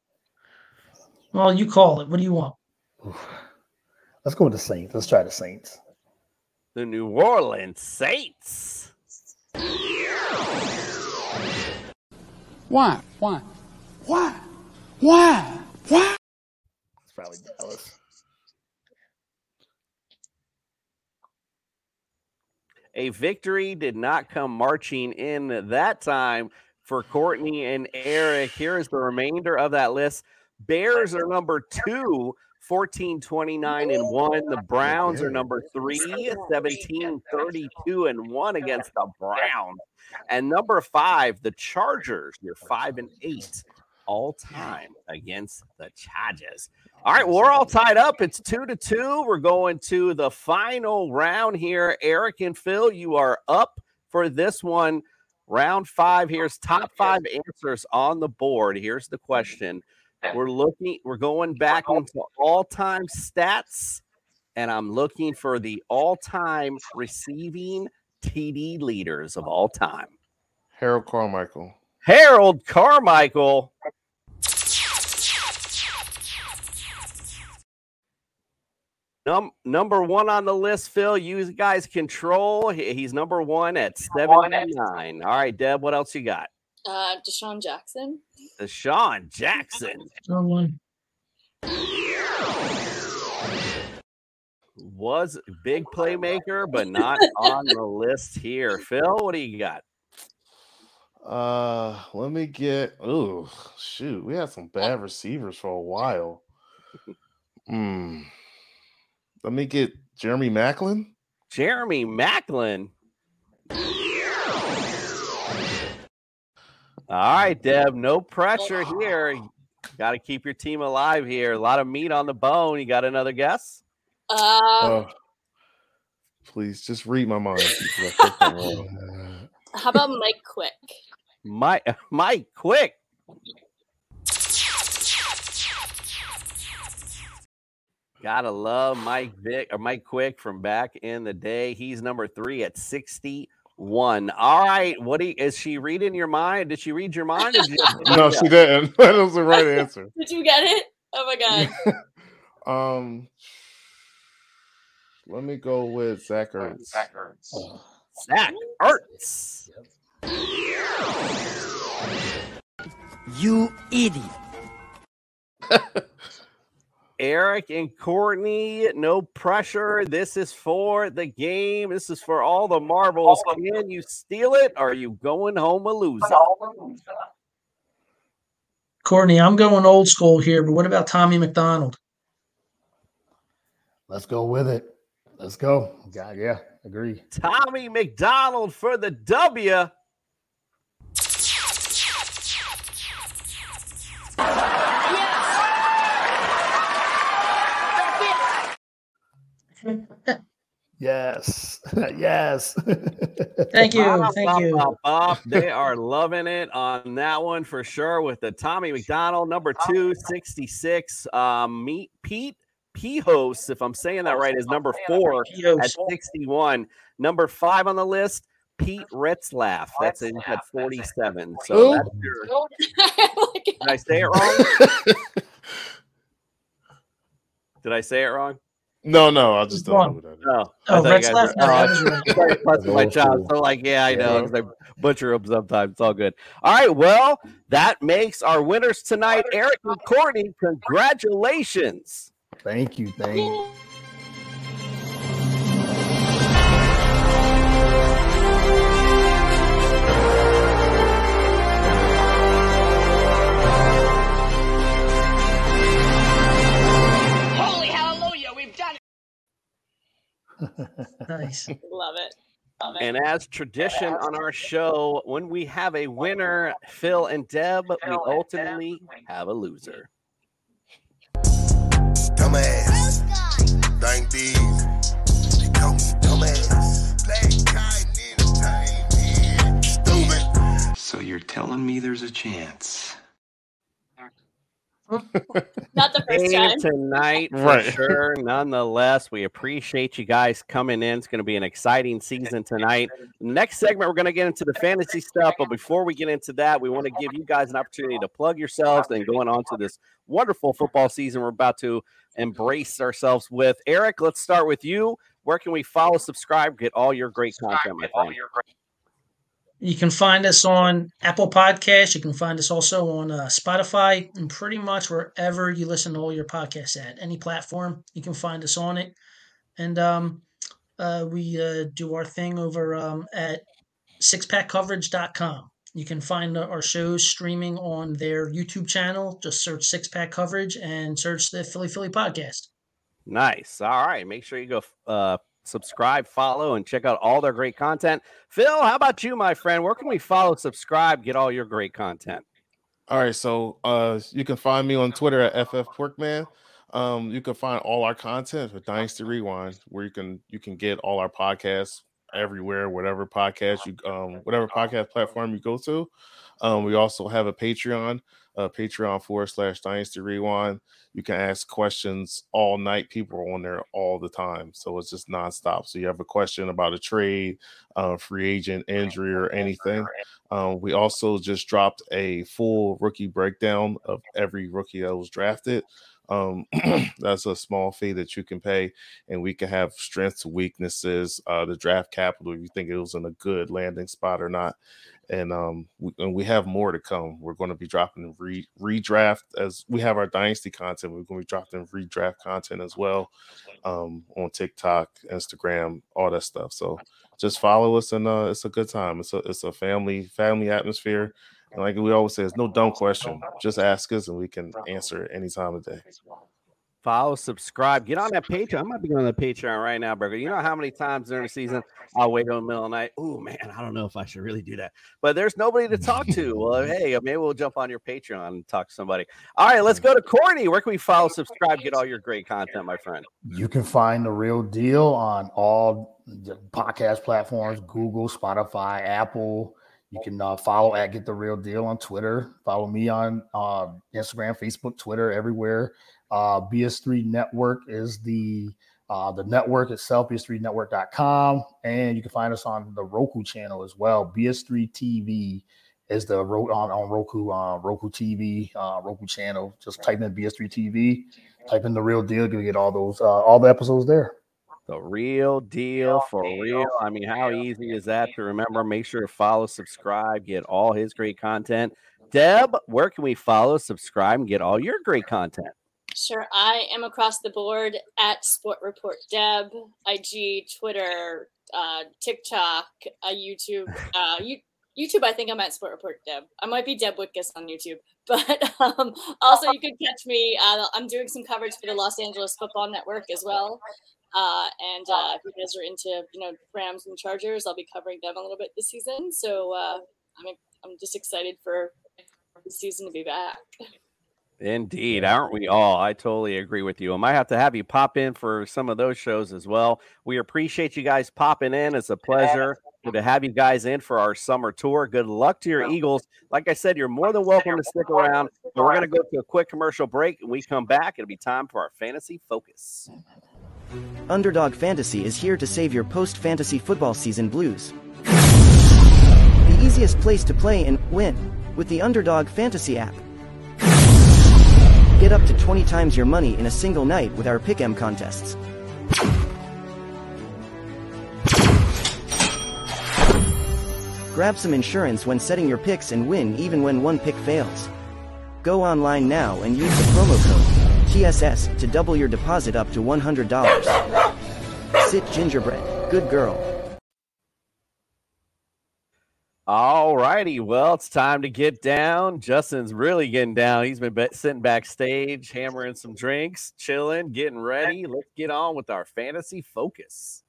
Well, you call it. What do you want? Let's go with the Saints. Let's try the Saints. The New Orleans Saints. Why? Why? Why? Why? Why? It's probably Dallas. A victory did not come marching in that time for Courtney and Eric. Here is the remainder of that list. Bears are number two, 14, 29, and 1. The Browns are number three, 17, 32, and 1 against the Browns. And number five, the Chargers, you're 5 and 8 all time against the Chargers. All right, we're all tied up. It's two to two. We're going to the final round here. Eric and Phil, you are up for this one. Round five. Here's top five answers on the board. Here's the question. We're looking, we're going back into all-time stats, and I'm looking for the all-time receiving TD leaders of all time. Harold Carmichael. Harold Carmichael. Num- number one on the list, Phil. You guys control. He's number one at 79. All right, Deb, what else you got? Uh, DeSean Jackson. DeSean Jackson Good one. was big playmaker, but not on the list here. Phil, what do you got? Uh, let me get. Oh, shoot, we had some bad receivers for a while. Hmm. Let me get Jeremy Maclin. Jeremy Maclin. All right, Deb, no pressure here. Got to keep your team alive here. A lot of meat on the bone. You got another guess? Uh, Oh, please just read my mind. because I think I'm wrong. how about Mike Quick? Mike, Mike, quick. Gotta love Mike Vick or Mike Quick from back in the day. He's number three at 61. All right. What do you, is she reading your mind? Did she read your mind? Did you no, she didn't. That was the right answer. Did you get it? Oh my god. Um, let me go with Zach Ertz. Zach Ertz. You idiot. Eric and Courtney, no pressure. This is for the game. This is for all the marbles. Can you steal it? Or are you going home a loser? Courtney, I'm going old school here, but what about Tommy McDonald? Let's go with it. Let's go. Yeah, yeah, agree. Tommy McDonald for the W. Yes. yes. Thank you. Bop, Thank bop, you. bop, bop. They are loving it on that one for sure with the Tommy McDonald, number 266. Um, meet Pete Pihos, if I'm saying that right, is number four at 61. Number five on the list, Pete Retzlaff. That's in at 47. So Who? that's your, did I say it wrong? did I say it wrong? No, no, I just don't know who that is. No. Oh, I you guys Retzlaff? were- No, oh, was right. I my Old chops. school. So like, yeah, I know. Yeah. 'cause I butcher them sometimes. It's all good. All right. Well, that makes our winners tonight. Eric and Courtney, congratulations. Thank you. Thank you. Nice. Love it. Love it. And as tradition on our show, when we have a winner, Phil and Deb, we ultimately have a loser. Dumbass. Dang these. They call me dumbass. Black Kite Entertainment. Stupid. So you're telling me there's a chance? Not the first Pain time. tonight for Right. sure. Nonetheless, we appreciate you guys coming in. It's going to be an exciting season tonight. Next segment, we're going to get into the fantasy stuff. But before we get into that, we want to give you guys an opportunity to plug yourselves and going on to this wonderful football season we're about to embrace ourselves with. Eric, let's start with you. Where can we follow, subscribe, get all your great content, my friend? You can find us on Apple Podcasts. You can find us also on uh, Spotify and pretty much wherever you listen to all your podcasts at. Any platform, you can find us on it. And um, uh, we uh, do our thing over um, at sixpackcoverage.com. You can find our shows streaming on their YouTube channel. Just search Six Pack Coverage and search the Philly Philly Podcast. Nice. All right. Make sure you go uh, subscribe, follow, and check out all their great content. Phil, how about you, my friend? Where can we follow, subscribe, get all your great content? All right, so uh, you can find me on Twitter at FF Porkman. Um, you can find all our content with Dynasty Rewind, where you can you can get all our podcasts everywhere, whatever podcast you um whatever podcast platform you go to. Um, we also have a Patreon, uh, Patreon forward slash Dynasty Rewind. You can ask questions all night. People are on there all the time, so it's just nonstop. So you have a question about a trade, uh, free agent, injury, or anything. Um, we also just dropped a full rookie breakdown of every rookie that was drafted. Um, that's a small fee that you can pay, and we can have strengths, weaknesses, uh, the draft capital. If you think it was in a good landing spot or not, and um, we, and we have more to come. We're going to be dropping re, redraft as we have our dynasty content. We're going to be dropping redraft content as well um, on TikTok, Instagram, all that stuff. So just follow us, and uh, it's a good time. It's a it's a family family atmosphere. And like we always say, it's no dumb question. Just ask us, and we can answer it any time of day. Follow, subscribe, get on that Patreon. I might be on the Patreon right now, Burger. You know how many times during the season I'll wait in the middle of the night. Oh man, I don't know if I should really do that. But there's nobody to talk to. Well, hey, maybe we'll jump on your Patreon and talk to somebody. All right, let's go to Courtney. Where can we follow, subscribe, get all your great content, my friend? You can find the real deal on all the podcast platforms Google, Spotify, Apple. You can uh, follow at Get the Real Deal on Twitter. Follow me on uh, Instagram, Facebook, Twitter, everywhere. Uh, BS3 Network is the uh, the network itself, BS3Network.com. And you can find us on the Roku channel as well. BS3 TV is the on, on Roku, uh, Roku TV, uh, Roku channel. Just type in BS3 TV, type in the real deal, you'll get all those all the episodes there. The real deal for real. I mean, how easy is that to remember? Make sure to follow, subscribe, get all his great content. Deb, where can we follow, subscribe, and get all your great content? Sure, I am across the board at Sport Report Deb, IG, Twitter, uh, TikTok, uh, YouTube. Uh, you, YouTube, I think I'm at Sport Report Deb. I might be Deb Whitkus on YouTube, but um, also you can catch me. Uh, I'm doing some coverage for the Los Angeles Football Network as well. Uh, and uh, if you guys are into you know Rams and Chargers, I'll be covering them a little bit this season. So uh, I'm I'm just excited for the season to be back. Indeed, aren't we all? I totally agree with you. I might have to have you pop in for some of those shows as well. We appreciate you guys popping in. It's a pleasure Good to have you guys in for our summer tour. Good luck to your Eagles. Like I said, you're more than welcome to stick around. But we're going to go to a quick commercial break. and we come back, it'll be time for our fantasy focus. Underdog Fantasy is here to save your post fantasy football season blues. The easiest place to play and win with the Underdog Fantasy app. Get up to 20 times your money in a single night with our Pick'em contests. Grab some insurance when setting your picks and win even when one pick fails. Go online now and use the promo code TSS to double your deposit up to $100. Sit gingerbread, good girl. All righty. Well, it's time to get down. Justin's really getting down. He's been be- sitting backstage, hammering some drinks, chilling, getting ready. Let's get on with our fantasy focus.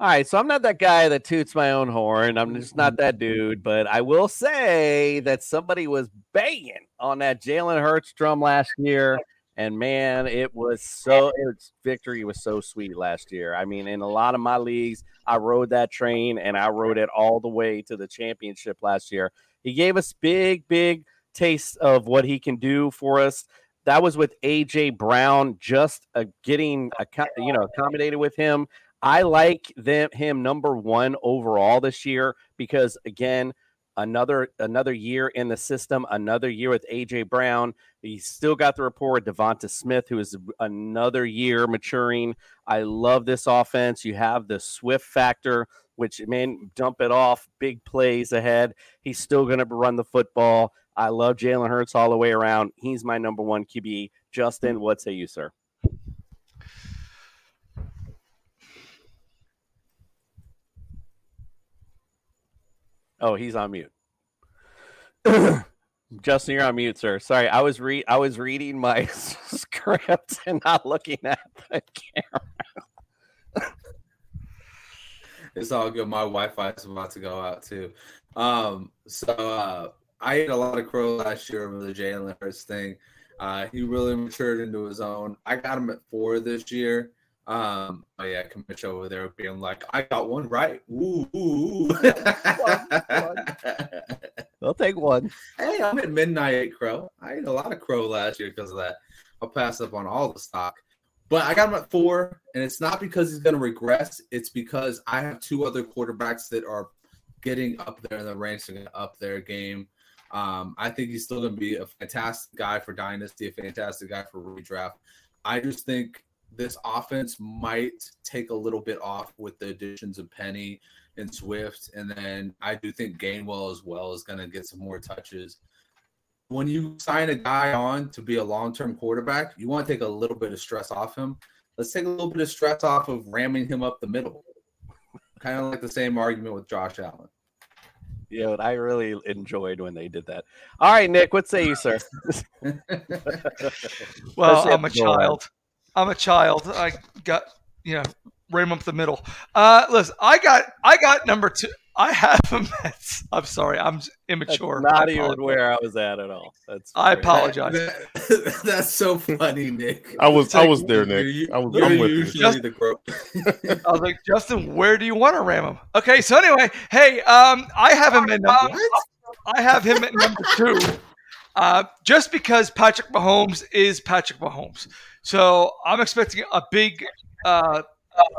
All right, so I'm not that guy that toots my own horn. I'm just not that dude. But I will say that somebody was banging on that Jalen Hurts drum last year, and man, it was so its victory was so sweet last year. I mean, in a lot of my leagues, I rode that train and I rode it all the way to the championship last year. He gave us big, big taste of what he can do for us. That was with AJ Brown, just uh, getting you know accommodated with him. I like them him number one overall this year because again, another another year in the system, another year with AJ Brown. He's still got the rapport with DeVonta Smith, who is another year maturing. I love this offense. You have the Swift factor, which man, dump it off, big plays ahead. He's still going to run the football. I love Jalen Hurts all the way around. He's my number one QB. Justin, what say you, sir? Oh, he's on mute. Justin, you're on mute, sir. Sorry, I was re I was reading my script and not looking at the camera. it's all good. My Wi-Fi is about to go out too. Um, so uh, I ate a lot of crow last year over the Jalen Hurts thing. Uh, he really matured into his own. I got him at four this year. Um, oh yeah, Kamish over there being like, I got one right. Ooh, ooh. I'll take one. Hey, I'm at midnight crow. I ate a lot of crow last year because of that. I'll pass up on all the stock. But I got him at four, and it's not because he's going to regress. It's because I have two other quarterbacks that are getting up there in the ranks and up their game. Um, I think he's still going to be a fantastic guy for dynasty, a fantastic guy for redraft. I just think this offense might take a little bit off with the additions of Penny and Swift. And then I do think Gainwell as well is going to get some more touches. When you sign a guy on to be a long term quarterback, you want to take a little bit of stress off him. Let's take a little bit of stress off of ramming him up the middle. kind of like the same argument with Josh Allen. Yeah, I really enjoyed when they did that. All right, Nick, what say you, sir? well, I'm a child. I'm a child. I got you know ram up the middle. Uh, listen, I got I got number two. I have a Mets. I'm sorry, I'm immature. That's not even where I was at at all. That's I apologize. That, that's so funny, Nick. I was I was there, Nick. I was I'm with you. Just, the gro- I was like, Justin, where do you want to ram him? Okay, so anyway, hey, um, I have him at number. I have him at number two. Uh, just because Patrick Mahomes is Patrick Mahomes. So I'm expecting a big uh,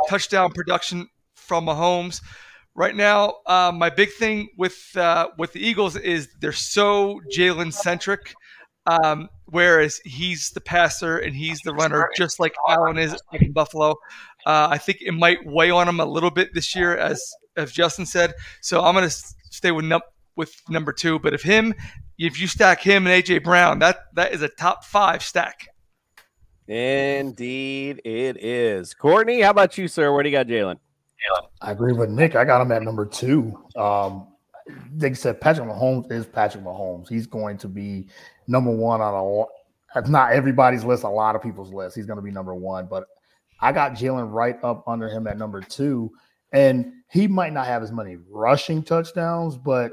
touchdown production from Mahomes. right now, uh, my big thing with uh, with the Eagles is they're so Jalen centric. Um, whereas he's the passer and he's the runner, just like Allen is in Buffalo. Uh, I think it might weigh on him a little bit this year, as as Justin said. So I'm going to stay with num- with number two. But if him, if you stack him and AJ Brown, that that is a top five stack. Indeed, it is. Courtney, how about you, sir? Where do you got Jalen? I agree with Nick. I got him at number two. Um, like I said, Patrick Mahomes is Patrick Mahomes. He's going to be number one on a lot. If not everybody's list, a lot of people's list. He's going to be number one. But I got Jalen right up under him at number two. And he might not have as many rushing touchdowns, but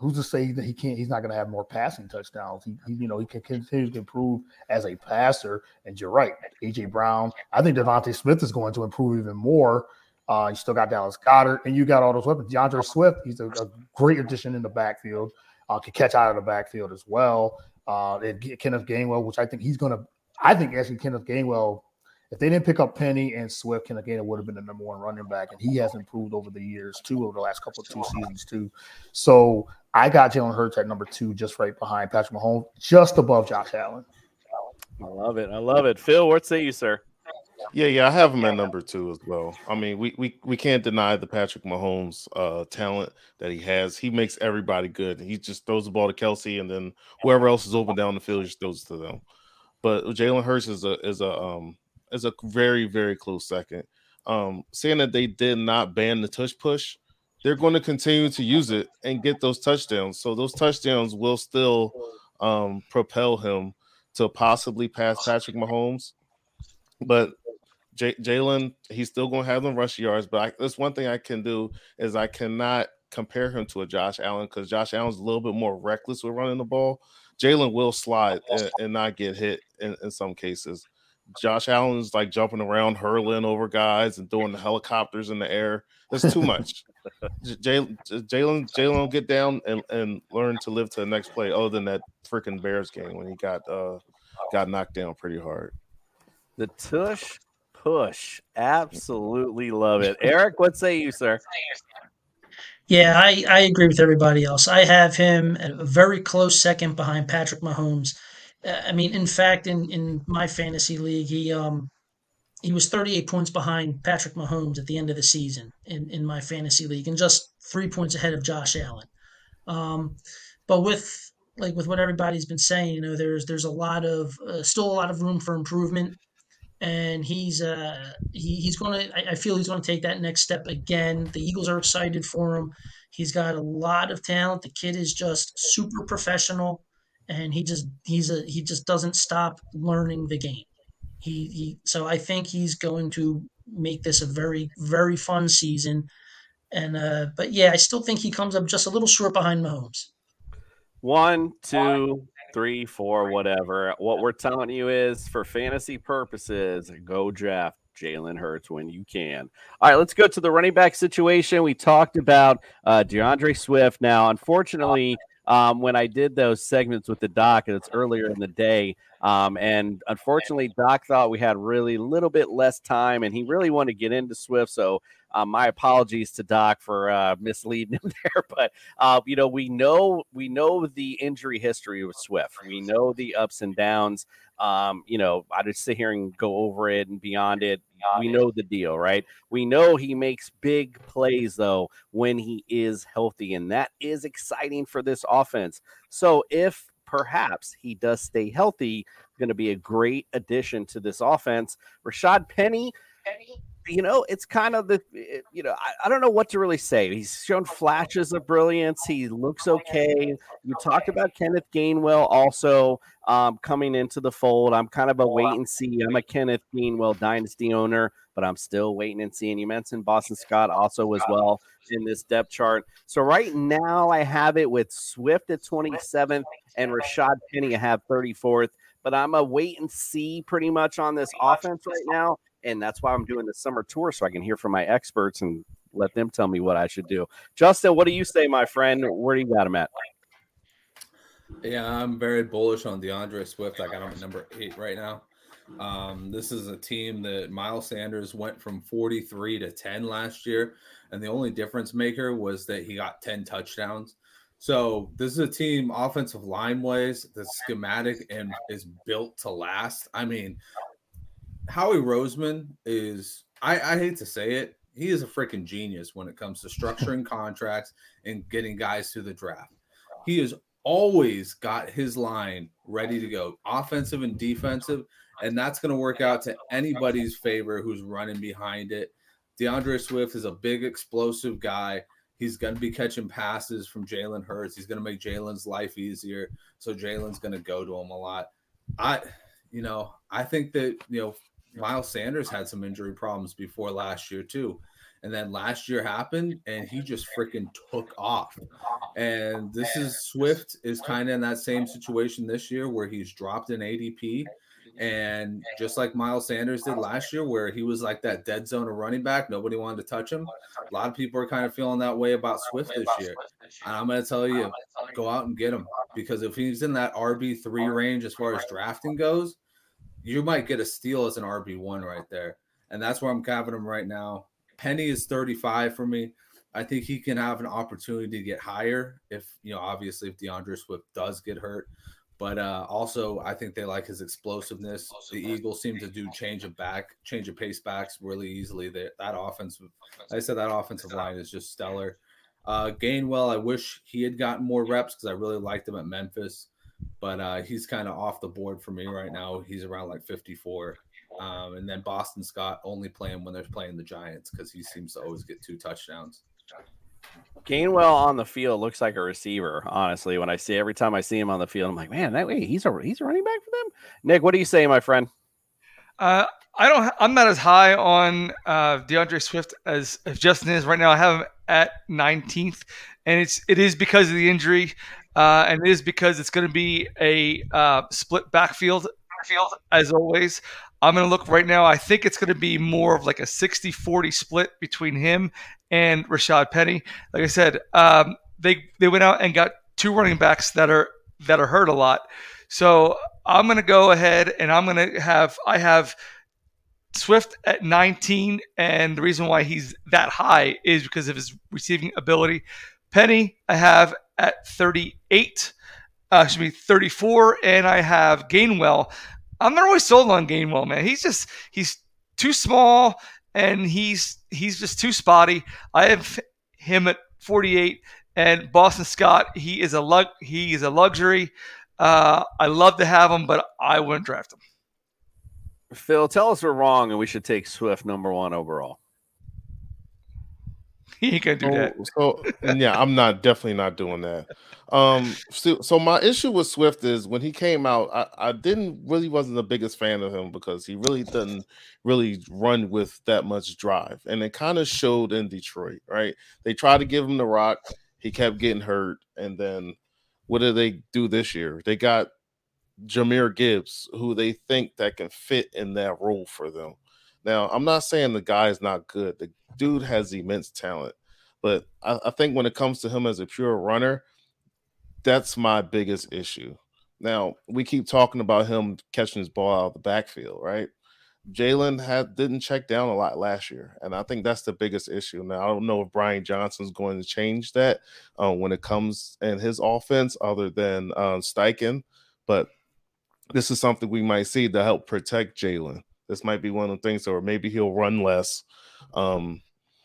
who's to say that he can't? He's not going to have more passing touchdowns. He, he, you know, he can continue to improve as a passer. And you're right, AJ Brown. I think DeVonta Smith is going to improve even more. Uh, you still got Dallas Goedert, and you got all those weapons. D'Andre Swift, he's a, a great addition in the backfield. Uh, can catch out of the backfield as well. Uh, and Kenneth Gainwell, which I think he's going to. I think actually Kenneth Gainwell, if they didn't pick up Penny and Swift, Kenneth Gainwell would have been the number one running back, and he has improved over the years too, over the last couple of two seasons too. So I got Jalen Hurts at number two, just right behind Patrick Mahomes, just above Josh Allen. I love it. I love it. Phil, what say you, sir? Yeah, yeah, I have him at number two as well. I mean, we we, we can't deny the Patrick Mahomes uh, talent that he has. He makes everybody good. He just throws the ball to Kelce, and then whoever else is open down the field, he just throws it to them. But Jalen Hurts is a is a um is a very very close second. Um, saying that they did not ban the tush push, they're going to continue to use it and get those touchdowns. So those touchdowns will still um, propel him to possibly pass Patrick Mahomes. But J- Jalen, he's still going to have them rush yards. But I, that's one thing I can do is I cannot compare him to a Josh Allen because Josh Allen's a little bit more reckless with running the ball. Jalen will slide and, and not get hit in, in some cases. Josh Allen's like jumping around, hurling over guys, and doing the helicopters in the air. That's too much. Jalen, Jalen, Jalen will get down and, and learn to live to the next play. Other than that freaking Bears game when he got uh got knocked down pretty hard. The tush push, absolutely love it. Eric, what say you, sir? Yeah, I, I agree with everybody else. I have him at a very close second behind Patrick Mahomes. Uh, I mean, in fact, in, in my fantasy league, he um he was 38 points behind Patrick Mahomes at the end of the season in, in my fantasy league, and just three points ahead of Josh Allen. Um, but with like with what everybody's been saying, you know, there's there's a lot of uh, still a lot of room for improvement. And he's uh he, he's to I, I feel he's going to take that next step again. The eagles are excited for him. He's got a lot of talent. The kid is just super professional and he just he's a he just doesn't stop learning the game he, he so i think he's going to make this a very very fun season and uh but yeah i still think he comes up just a little short behind mahomes One, two, three, four, whatever. What we're telling you is for fantasy purposes, go draft Jalen Hurts when you can. All right, let's go to the running back situation. We talked about uh, D'Andre Swift. Now, unfortunately, um, when I did those segments with the doc, and it's earlier in the day, um, and unfortunately, Doc thought we had really a little bit less time, and he really wanted to get into Swift. So, um, my apologies to Doc for uh, misleading him there. But uh, you know, we know we know the injury history with Swift. We know the ups and downs. Um, you know, I just sit here and go over it and beyond it. We know the deal, right? We know he makes big plays though when he is healthy, and that is exciting for this offense. So if perhaps he does stay healthy, going to be a great addition to this offense. Rashad Penny, you know, it's kind of the, you know, I, I don't know what to really say. He's shown flashes of brilliance. He looks okay. You talked about Kenneth Gainwell also um, coming into the fold. I'm kind of a wait and see. I'm a Kenneth Gainwell dynasty owner, but I'm still waiting and seeing. You mentioned Boston Scott also as well in this depth chart. So right now I have it with Swift at 27th and Rashad Penny I have 34th. But I'm a wait and see pretty much on this offense right now. And that's why I'm doing the summer tour so I can hear from my experts and let them tell me what I should do. Justin, what do you say, my friend? Where do you got him at? Yeah, I'm very bullish on D'Andre Swift. I got him at number eight right now. Um, this is a team that Miles Sanders went from 43 to 10 last year. and the only difference maker was that he got 10 touchdowns. So this is a team offensive line ways that's schematic and is built to last. I mean, Howie Roseman is I, I hate to say it, he is a freaking genius when it comes to structuring contracts and getting guys to the draft. He has always got his line ready to go, offensive and defensive, and that's going to work out to anybody's favor who's running behind it. D'Andre Swift is a big, explosive guy. He's going to be catching passes from Jalen Hurts. He's going to make Jalen's life easier. So Jalen's going to go to him a lot. I, you know, I think that, you know, Miles Sanders had some injury problems before last year too. And then last year happened and he just freaking took off. And this is Swift is kind of in that same situation this year where he's dropped an ADP. And just like Miles Sanders did last year, where he was like that dead zone of running back, nobody wanted to touch him. A lot of people are kind of feeling that way about Swift this year. And I'm going to tell you, go out and get him because if he's in that RB3 range as far as drafting goes, you might get a steal as an RB1 right there. And that's where I'm having him right now. Penny is 35 for me. I think he can have an opportunity to get higher if, you know, obviously if D'Andre Swift does get hurt. But uh, also, I think they like his explosiveness. The Eagles seem to do change of back, change of pace backs really easily. That that offensive, like I said, that offensive line is just stellar. Uh, Gainwell, I wish he had gotten more reps because I really liked him at Memphis, but uh, he's kind of off the board for me right now. He's around like 54. Um, and then Boston Scott only playing when they're playing the Giants because he seems to always get two touchdowns. Gainwell on the field looks like a receiver. Honestly, when I see every time I see him on the field, I'm like, man, that way he's a he's a running back for them. Nick, what do you say, my friend? Uh, I don't. I'm not as high on uh, D'Andre Swift as if Justin is right now. I have him at 19th, and it's it is because of the injury, uh, and it is because it's going to be a uh, split backfield. Field as always. I'm going to look right now. I think it's going to be more of like a 60 40 split between him and Rashaad Penny. Like I said, um, they they went out and got two running backs that are that are hurt a lot. So I'm going to go ahead and I'm going to have I have Swift at 19, and the reason why he's that high is because of his receiving ability. Penny I have at 38. Uh, excuse me, 34, and I have Gainwell. I'm not always sold on Gainwell, man. He's just he's too small and he's he's just too spotty. I have him at 48, and Boston Scott. He is a lug he is a luxury. Uh, I love to have him, but I wouldn't draft him. Phil, tell us we're wrong and we should take Swift number one overall. He ain't gonna do that. So, so yeah, I'm not definitely not doing that. Um, so, so my issue with Swift is when he came out, I, I didn't really wasn't the biggest fan of him because he really didn't really run with that much drive, and it kind of showed in Detroit. Right? They tried to give him the rock, he kept getting hurt, and then what did they do this year? They got Jahmyr Gibbs, who they think that can fit in that role for them. Now, I'm not saying the guy is not good. The dude has immense talent, but I, I think when it comes to him as a pure runner, that's my biggest issue. Now, we keep talking about him catching his ball out of the backfield, right? Jalen had didn't check down a lot last year, and I think that's the biggest issue. Now, I don't know if Brian Johnson's going to change that uh, when it comes in his offense, other than uh, Steichen, but this is something we might see to help protect Jalen. This might be one of the things, or maybe he'll run less um,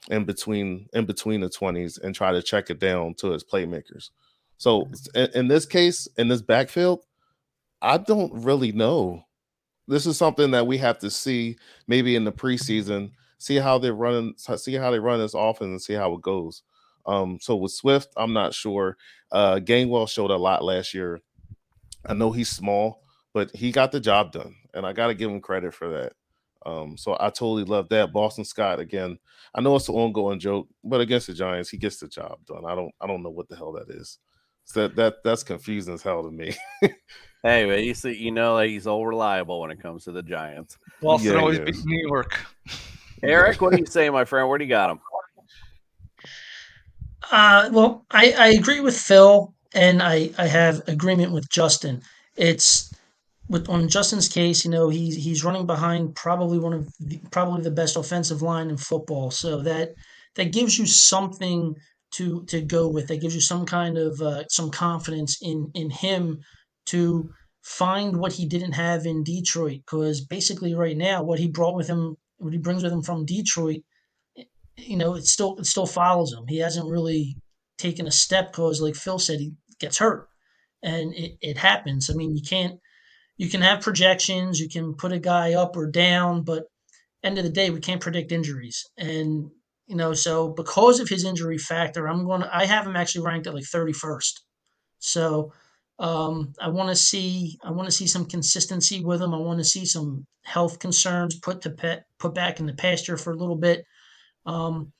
in between in between the twenties and try to check it down to his playmakers. So in, in this case, in this backfield, I don't really know. This is something that we have to see maybe in the preseason, see how they're running, see how they run this offense, and see how it goes. Um, so with Swift, I'm not sure. Uh, Gainwell showed a lot last year. I know he's small, but he got the job done, and I got to give him credit for that. Um, so I totally love that. Boston Scott again. I know it's an ongoing joke, but against the Giants, he gets the job done. I don't I don't know what the hell that is. So that that that's confusing as hell to me. hey, but you see, you know that he's all reliable when it comes to the Giants. Boston yeah, always beats New York. Eric, what do you say, my friend? Where do you got him? Uh, well, I, I agree with Phil, and I, I have agreement with Justin. It's with on Justin's case, you know, he's he's running behind probably one of the, probably the best offensive line in football. So that that gives you something to to go with. That gives you some kind of uh, some confidence in in him to find what he didn't have in Detroit. Because basically, right now, what he brought with him, what he brings with him from Detroit, you know, it still it still follows him. He hasn't really taken a step because, like Phil said, he gets hurt, and it, it happens. I mean, you can't you can have projections, you can put a guy up or down, but end of the day, we can't predict injuries. And you know, so because of his injury factor, I'm going to I have him actually ranked at like 31st. So um, I want to see I want to see some consistency with him. I want to see some health concerns put to pet, put back in the pasture for a little bit. Um,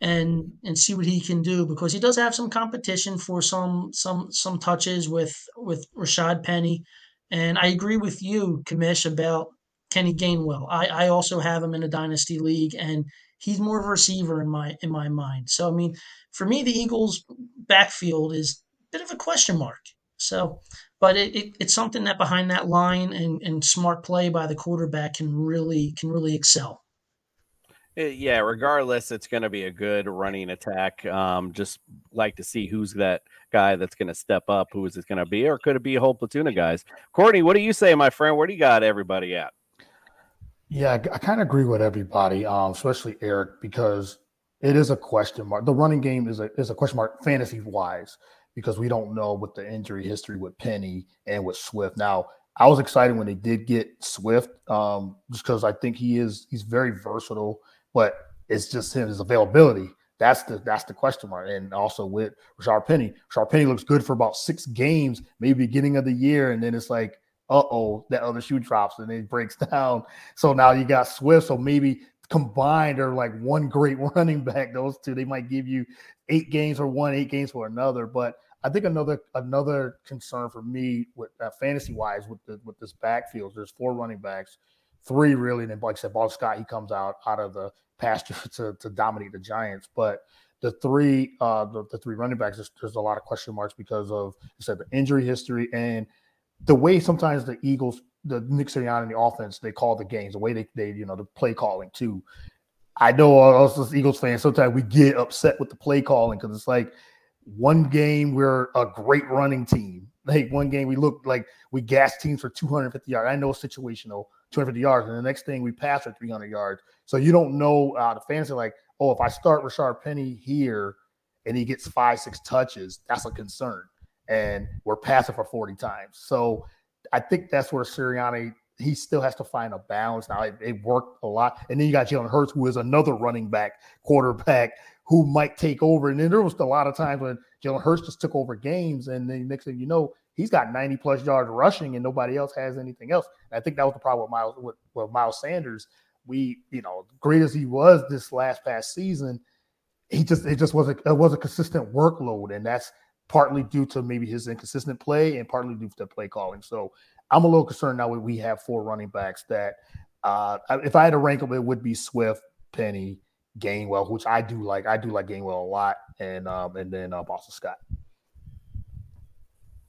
and and see what he can do because he does have some competition for some some some touches with with Rashad Penny, and I agree with you, Kamish, about Kenny Gainwell. I I also have him in a dynasty league, and he's more of a receiver in my in my mind. So I mean, for me, the Eagles' backfield is a bit of a question mark. So, but it, it, it's something that behind that line and, and smart play by the quarterback can really can really excel. Uh, Yeah, regardless, it's going to be a good running attack. Um, just like to see who's that guy that's going to step up. Who is it going to be, or could it be a whole platoon of guys? Courtney, what do you say, my friend? Where do you got everybody at? Yeah, I, kind of agree with everybody, um, especially Eric, because it is a question mark. The running game is a is a question mark fantasy wise because we don't know what the injury history with Penny and with Swift. Now, I was excited when they did get Swift, um, just because I think he is he's very versatile, but it's just his availability. That's the that's the question mark. And also with Rashard Penny, Rashard Penny looks good for about six games, maybe beginning of the year, and then it's like, uh oh, that other shoe drops and it breaks down. So now you got Swift. So maybe combined are like one great running back. Those two, they might give you eight games for one, eight games for another. But I think another another concern for me with uh, fantasy wise with the with this backfield, there's four running backs, three really, and then like I said, Ball Scott he comes out out of the pasture to, to dominate the Giants, but the three uh the, the three running backs there's, there's a lot of question marks because of you said the injury history and the way sometimes the Eagles the Nick Sirianni and the offense they call the games the way they they you know the play calling too. I know us as Eagles fans sometimes we get upset with the play calling because it's like one game we're a great running team. Like one game we look like we gas teams for 250 yards. I know it's situational, 250 yards, and the next thing we pass for 300 yards. So you don't know uh, the fans are like, oh, if I start Rashard Penny here and he gets five, six touches, that's a concern. And we're passing for 40 times. So I think that's where Sirianni he still has to find a balance. Now it, it worked a lot, and then you got Jalen Hurts, who is another running back, quarterback who might take over. And then there was a lot of times when Jalen Hurts just took over games, and then next thing you know, he's got 90 plus yards rushing, and nobody else has anything else. And I think that was the problem with Miles with, with Miles Sanders. We, you know, great as he was this last past season, he just it just wasn't it was a consistent workload, and that's partly due to maybe his inconsistent play and partly due to play calling. So I'm a little concerned now we have four running backs that uh, if I had to rank them, it would be Swift, Penny, Gainwell, which I do like. I do like Gainwell a lot, and um, and then uh, Boston Scott.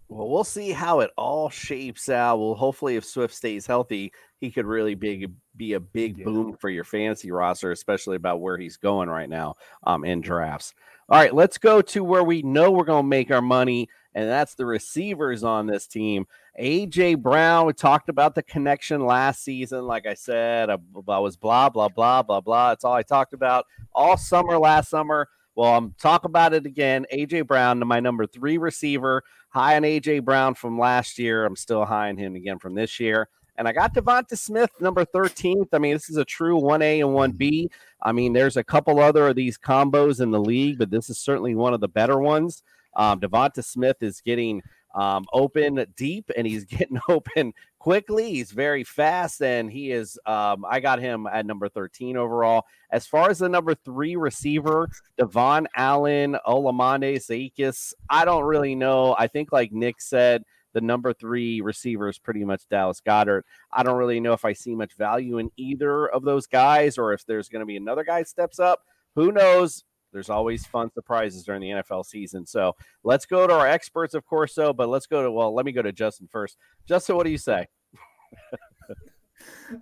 Well, we'll see how it all shapes out. Well, hopefully, if Swift stays healthy, he could really be be a big boom for your fantasy roster, especially about where he's going right now um, in drafts. All right, let's go to where we know we're going to make our money, and that's the receivers on this team. AJ Brown, we talked about the connection last season. Like I said, I, I was blah, blah, blah, blah, blah. It's all I talked about all summer last summer. Well, I'm talk about it again. AJ Brown, to my number three receiver, high on AJ Brown from last year. I'm still high on him again from this year. And I got DeVonta Smith, number 13th. I mean, this is a true 1A and 1B. I mean, there's a couple other of these combos in the league, but this is certainly one of the better ones. Um, DeVonta Smith is getting um, open deep and he's getting open quickly. He's very fast and he is. Um, I got him at number 13 overall. As far as the number three receiver, Devon Allen, Olamide Zaccheaus, I don't really know. I think, like Nick said, the number three receiver is pretty much Dallas Goedert. I don't really know if I see much value in either of those guys or if there's going to be another guy steps up. Who knows? There's always fun surprises during the NFL season. So let's go to our experts, of course, though. But let's go to, well, let me go to Justin first. Justin, what do you say?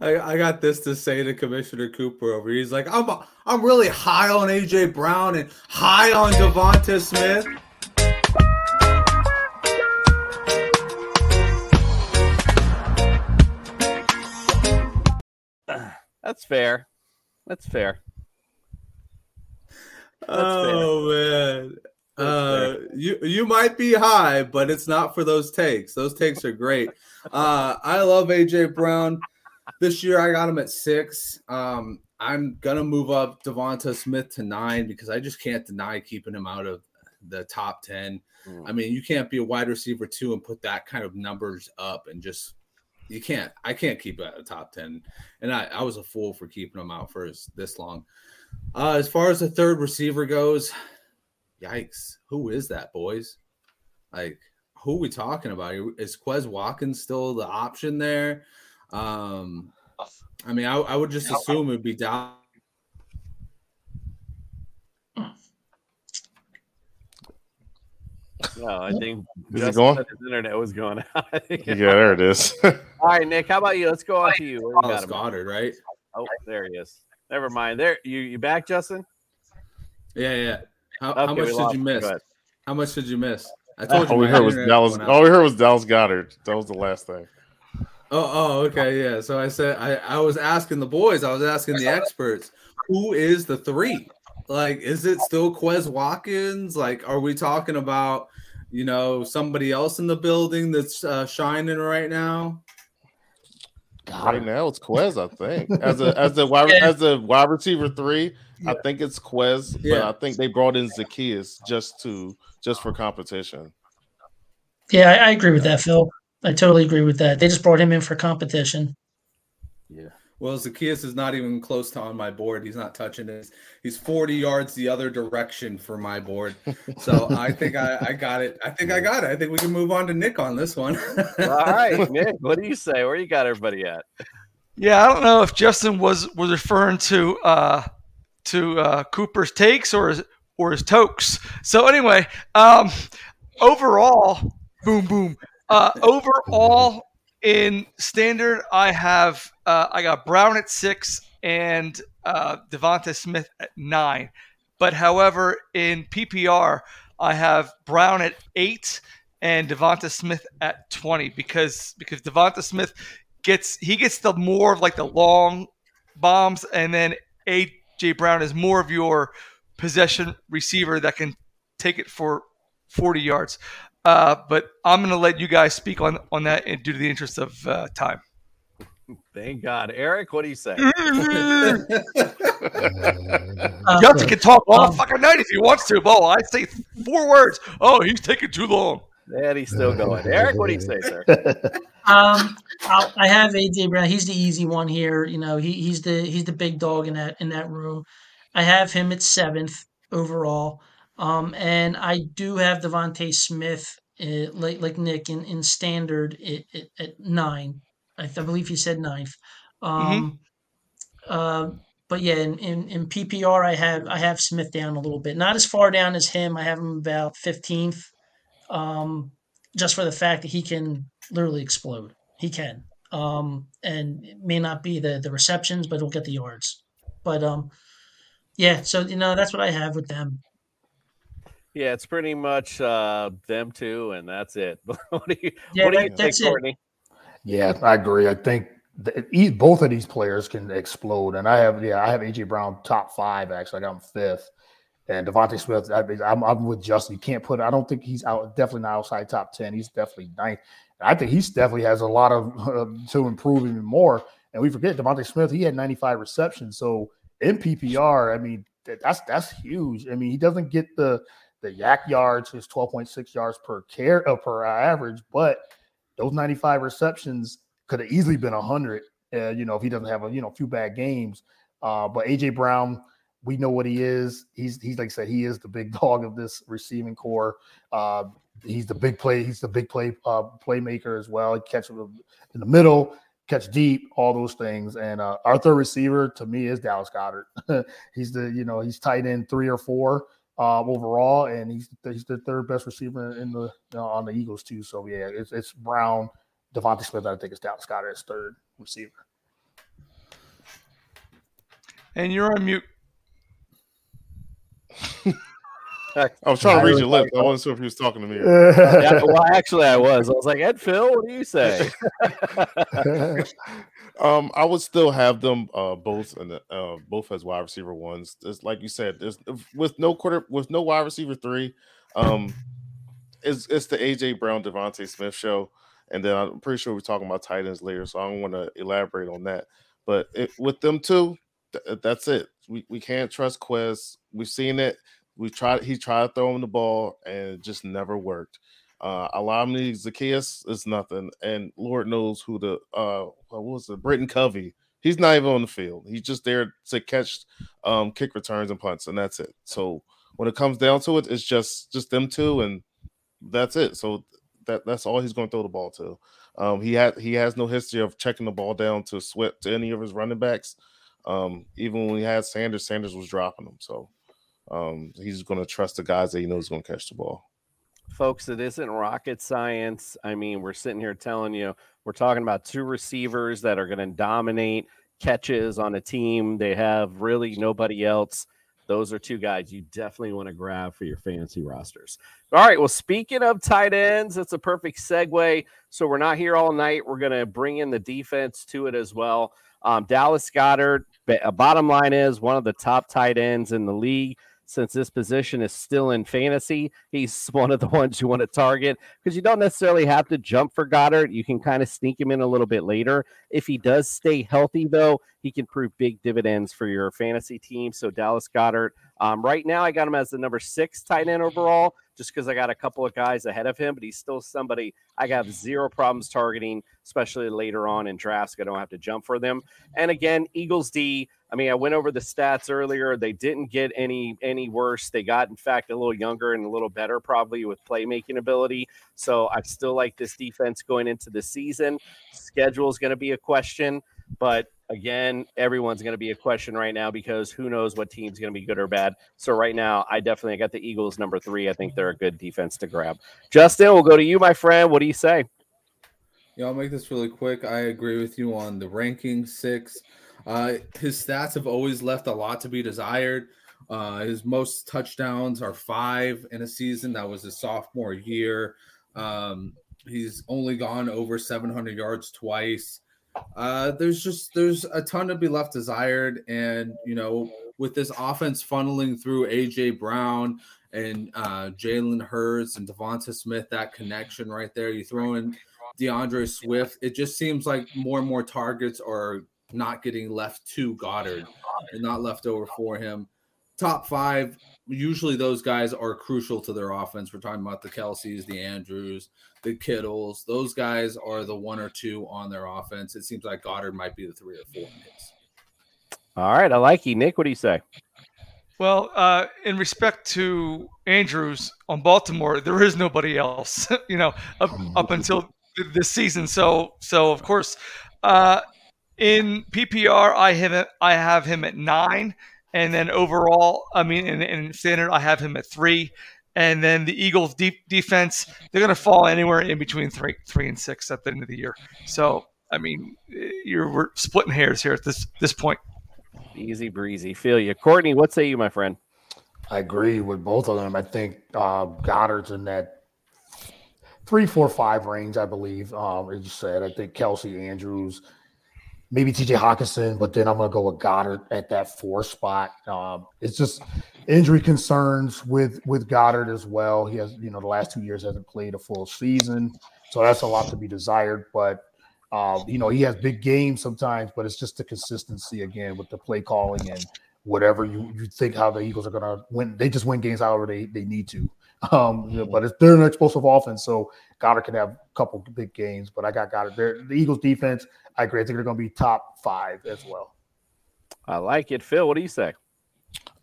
I, I got this to say to Commissioner Cooper over. here. He's like, I'm I'm really high on AJ Brown and high on DeVonta Smith. That's fair. That's fair. Oh man. Uh, you you might be high, but it's not for those takes. Those takes are great. Uh, I love AJ Brown. This year I got him at six. Um, I'm gonna move up DeVonta Smith to nine because I just can't deny keeping him out of the top ten. I mean, you can't be a wide receiver two and put that kind of numbers up and just you can't. I can't keep it at the top ten, and I, I was a fool for keeping him out for this long. Uh, as far as the third receiver goes, yikes! Who is that, boys? Like, who are we talking about? Is Quez Watkins still the option there? Um, I mean, I, I would just assume it would be down. No, I think Is it going? his internet was going out. Yeah, there it is. All right, Nick. How about you? Let's go on to you. Where you Dallas got? Goedert, right? Oh, there he is. Never mind. There, you you back, Justin? Yeah, yeah. How, Okay, how much did you miss? How much did you miss? I told you. all we heard was Dallas. All we heard was Dallas Goedert. That was the last thing. Oh, oh, okay, yeah. So I said I, I was asking the boys, I was asking the experts, who is the three? Like, is it still Quez Watkins? Like, are we talking about, you know, somebody else in the building that's uh, shining right now? Right now it's Quez, I think. As a as a wide Yeah. as a wide receiver three, I think it's Quez, but Yeah. I think they brought in Zaccheaus just to just for competition. Yeah, I, I agree with that, Phil. I totally agree with that. They just brought him in for competition. Yeah. Well, Zaccheaus is not even close to on my board. He's not touching it. He's 40 yards the other direction for my board. So I think I, I got it. I think I got it. I think we can move on to Nick on this one. All right, Nick. What do you say? Where you got everybody at? Yeah, I don't know if Justin was was referring to uh, to uh, Cooper's takes or his, or his tokes. So anyway, um, overall, boom boom. Uh, overall, in standard, I have uh, I got Brown at six and uh, DeVonta Smith at nine. But however, in PPR, I have Brown at eight and DeVonta Smith at twenty because because DeVonta Smith gets he gets the more of like the long bombs, and then AJ Brown is more of your possession receiver that can take it for forty yards. Uh, but I'm going to let you guys speak on on that due to the interest of uh, time. Thank God, Eric. What do you say? Uh, Justin can talk all um, fucking night if he wants to. Oh, I say four words. Oh, he's taking too long. And he's still going. Eric, what do you say, sir? Um, I'll, I have AJ Brown. He's the easy one here. You know, he, he's the he's the big dog in that in that room. I have him at seventh overall. Um, and I do have DeVonta Smith, uh, like like Nick in, in standard at, at, at nine. I, th- I believe he said ninth. Um, uh, but yeah, in, in, in PPR, I have I have Smith down a little bit, not as far down as him. I have him about fifteenth, um, just for the fact that he can literally explode. He can, um, and it may not be the the receptions, but he'll get the yards. But um, yeah, so you know that's what I have with them. Yeah, it's pretty much uh, them two, and that's it. what do you, Yeah, what do you that- think, that's it. Courtney? Yeah, I agree. I think th- e- both of these players can explode, and I have yeah, I have AJ Brown top five actually. I got him fifth, and DeVonta Smith. I, I'm, I'm with Justin. You can't put. I don't think he's out. Definitely not outside top ten. He's definitely ninth. I think he's definitely has a lot of uh, to improve even more. And we forget DeVonta Smith. He had 95 receptions. So in PPR, I mean that's that's huge. I mean he doesn't get the the yak yards, is 12.6 yards per care uh, per average, but those 95 receptions could have easily been 100 uh, you know if he doesn't have a you know few bad games. Uh, but aj brown we know what he is. He's he's like i said he is the big dog of this receiving core uh, he's the big play he's the big play uh, playmaker as well. He in the middle catch deep all those things. And uh, our third receiver to me is dallas goedert he's the you know he's tight end three or four um, overall, and he's he's the third best receiver in the uh, on the Eagles too. So yeah, it's, it's Brown, DeVonta Smith. I think is Dallas Goedert as third receiver. And you're on mute. I was trying to read your lips. I wasn't sure if he was talking to me. yeah, well, actually, I was. I was like, Ed Phil, what do you say? um, I would still have them uh, both and uh, both as wide receiver ones. It's like you said, there's with no quarter with no wide receiver three. Um, it's it's the AJ Brown DeVonta Smith show, and then I'm pretty sure we're talking about tight ends later, so I don't want to elaborate on that. But it, with them two, th- that's it. We we can't trust Quez. We've seen it. We tried. He tried to throw him the ball, and it just never worked. Uh, Olamide Zaccheaus is nothing, and Lord knows who the uh, what was it, Britton Covey. He's not even on the field. He's just there to catch um, kick returns and punts, and that's it. So when it comes down to it, it's just just them two, and that's it. So that that's all he's going to throw the ball to. Um, he had he has no history of checking the ball down to sweat to any of his running backs. Um, even when he had Sanders, Sanders was dropping them. So um, he's going to trust the guys that he knows going to catch the ball. Folks, it isn't rocket science. I mean, we're sitting here telling you we're talking about two receivers that are going to dominate catches on a team. They have really nobody else. Those are two guys you definitely want to grab for your fantasy rosters. All right. Well, speaking of tight ends, it's a perfect segue. So we're not here all night. We're going to bring in the defense to it as well. Um, Dallas Goedert, bottom line is one of the top tight ends in the league since this position is still in fantasy, he's one of the ones you want to target because you don't necessarily have to jump for Goedert. You can kind of sneak him in a little bit later. If he does stay healthy, though, he can prove big dividends for your fantasy team. So, Dallas Goedert, um, right now, I got him as the number six tight end overall just because I got a couple of guys ahead of him, but he's still somebody I have zero problems targeting, especially later on in drafts. I don't have to jump for them. And again, Eagles D. I mean, I went over the stats earlier. They didn't get any any worse. They got, in fact, a little younger and a little better, probably with playmaking ability. So I still like this defense going into the season. Schedule is going to be a question, but again, everyone's going to be a question right now because who knows what team's going to be good or bad. So right now, I definitely got the Eagles number three. I think they're a good defense to grab. Justin, we'll go to you, my friend. What do you say? Yeah, I'll make this really quick. I agree with you on the ranking six. Uh, his stats have always left a lot to be desired. Uh, his most touchdowns are five in a season. That was his sophomore year. Um, he's only gone over 700 yards twice. Uh, there's just there's a ton to be left desired, and you know, with this offense funneling through AJ Brown and uh, Jalen Hurts and DeVonta Smith, that connection right there. You throw in D'Andre Swift, it just seems like more and more targets are not getting left to Goedert and not left over for him. Top five, usually those guys are crucial to their offense. We're talking about the Kelces, the Andrews, the Kittles. Those guys are the one or two on their offense. It seems like Goedert might be the three or four in his. All right, I like you, Nick. What do you say? Well, uh, in respect to Andrews on Baltimore, there is nobody else, you know, up, up until this season. So, so of course, uh, in PPR, I have I have him at nine, and then overall, I mean, in, in standard, I have him at three. And then the Eagles' deep defense, they're going to fall anywhere in between three, three and six at the end of the year. So, I mean, you're we're splitting hairs here at this this point. Easy breezy, feel you, Courtney. What say you, my friend? I agree with both of them. I think uh, Goedert's in that three, four, five range. I believe, um, as you said. I think Kelce Andrews maybe TJ Hockenson, but then I'm going to go with Goedert at that four spot. Um, it's just injury concerns with with Goedert as well. He has, you know, the last two years hasn't played a full season, so that's a lot to be desired. But um, you know, he has big games sometimes, but it's just the consistency again with the play calling and whatever you, you think how the Eagles are going to win. They just win games however they, they need to. Um, but it's, they're an explosive offense, so Goedert can have a couple big games. But I got Goedert. They're, the Eagles defense, I agree. I think they're going to be top five as well. I like it, Phil. What do you say?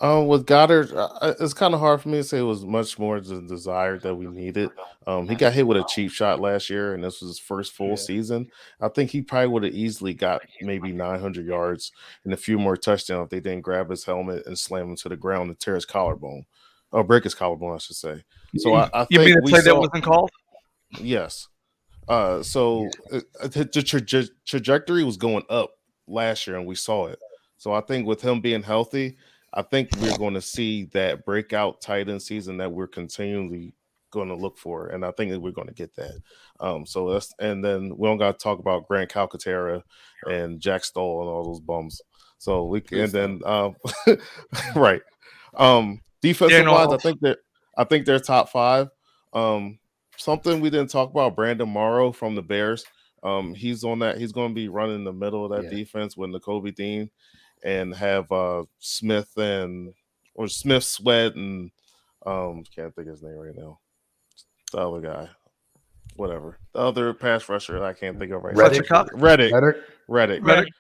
Um, with Goedert, uh, it's kind of hard for me to say it was much more the desire that we needed. Um, he got hit with a cheap shot last year, and this was his first full yeah. season. I think he probably would have easily got maybe 900 yards and a few more touchdowns if they didn't grab his helmet and slam him to the ground and tear his collarbone, or break his collarbone, I should say. So I, I you think mean the play saw, that wasn't called? Yes. Uh, so uh, the tra- trajectory was going up last year, and we saw it. So I think with him being healthy, I think we're going to see that breakout tight end season that we're continually going to look for, and I think that we're going to get that. Um, so that's and then we don't got to talk about Grant Calcaterra and Jack Stoll and all those bums. So we can, and then um, right, um, defensive wise, I Arnold. think that I think they're top five. Um, something we didn't talk about: Brandon Morrow from the Bears. Um, he's on that. He's going to be running the middle of that Yeah. defense with Nakobe Dean, and have uh Smith and or Smith Sweat and um can't think of his name right now. The other guy, whatever. The other pass rusher I can't think of right Fletcher now. Cox? Reddick. Reddick? Reddick. Reddick.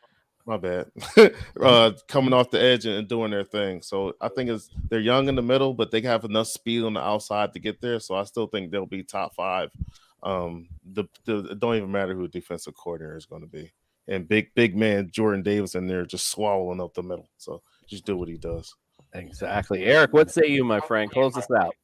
My bad. uh, coming off the edge and doing their thing. So I think it's they're young in the middle, but they have enough speed on the outside to get there. So I still think they'll be top five. Um, the, the it don't even matter who the defensive coordinator is going to be. And big big man Jordan Davis in there just swallowing up the middle. So just do what he does. Exactly. Eric, what say you, my friend? Close us out.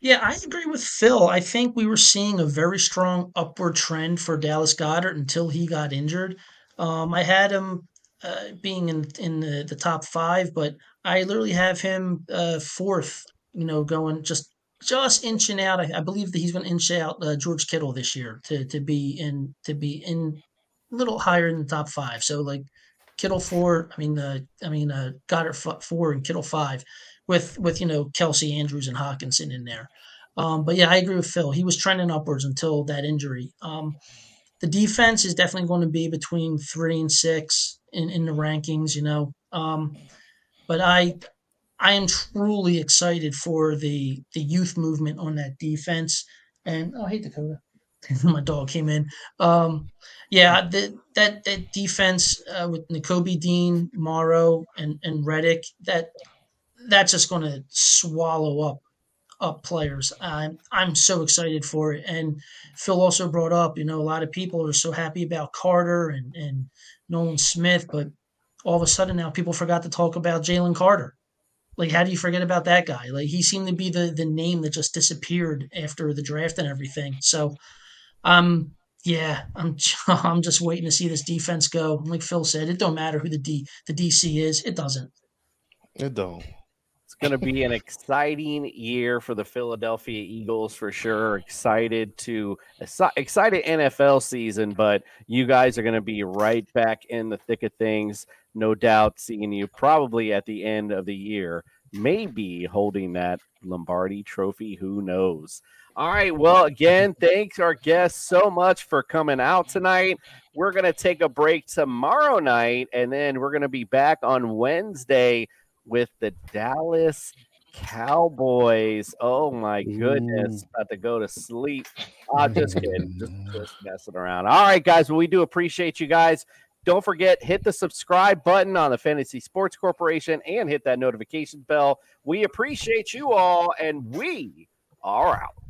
Yeah, I agree with Phil. I think we were seeing a very strong upward trend for Dallas Goedert until he got injured. Um, I had him uh, being in in the, the top five, but I literally have him uh, fourth. You know, going just just inching out. I, I believe that he's going to inch out uh, George Kittle this year to to be in to be in a little higher in the top five. So like Kittle four. I mean, uh, I mean uh, Goedert four and Kittle five, with with you know Kelce Andrews and Hockenson in there. Um, but yeah, I agree with Phil. He was trending upwards until that injury. Um, the defense is definitely going to be between three and six in, in the rankings, you know. Um, but I I am truly excited for the the youth movement on that defense. And oh, hey Dakota, my dog came in. Um, yeah, the, that that defense uh, with Nakobe Dean, Morrow, and and Reddick that that's just going to swallow up up players. I'm I'm so excited for it. And Phil also brought up, you know, a lot of people are so happy about Carter and and Nolan Smith, but all of a sudden now people forgot to talk about Jalen Carter. Like, how do you forget about that guy? Like, he seemed to be the the name that just disappeared after the draft and everything. So, um, yeah, I'm I'm just waiting to see this defense go. Like Phil said, it don't matter who the D the DC is. It doesn't. It don't. Going to be an exciting year for the Philadelphia Eagles for sure. Excited to excited NFL season, but you guys are going to be right back in the thick of things. No doubt, seeing you probably at the end of the year, maybe holding that Lombardi Trophy. Who knows? All right. Well, again, thanks our guests so much for coming out tonight. We're going to take a break tomorrow night, and then we're going to be back on Wednesday with the Dallas Cowboys. Oh my goodness, about to go to sleep. Ah, just kidding, just, just messing around. All right, guys. Well, we do appreciate you guys. Don't forget, hit the subscribe button on the Fantasy Sports Corporation and hit that notification bell. We appreciate you all, and we are out.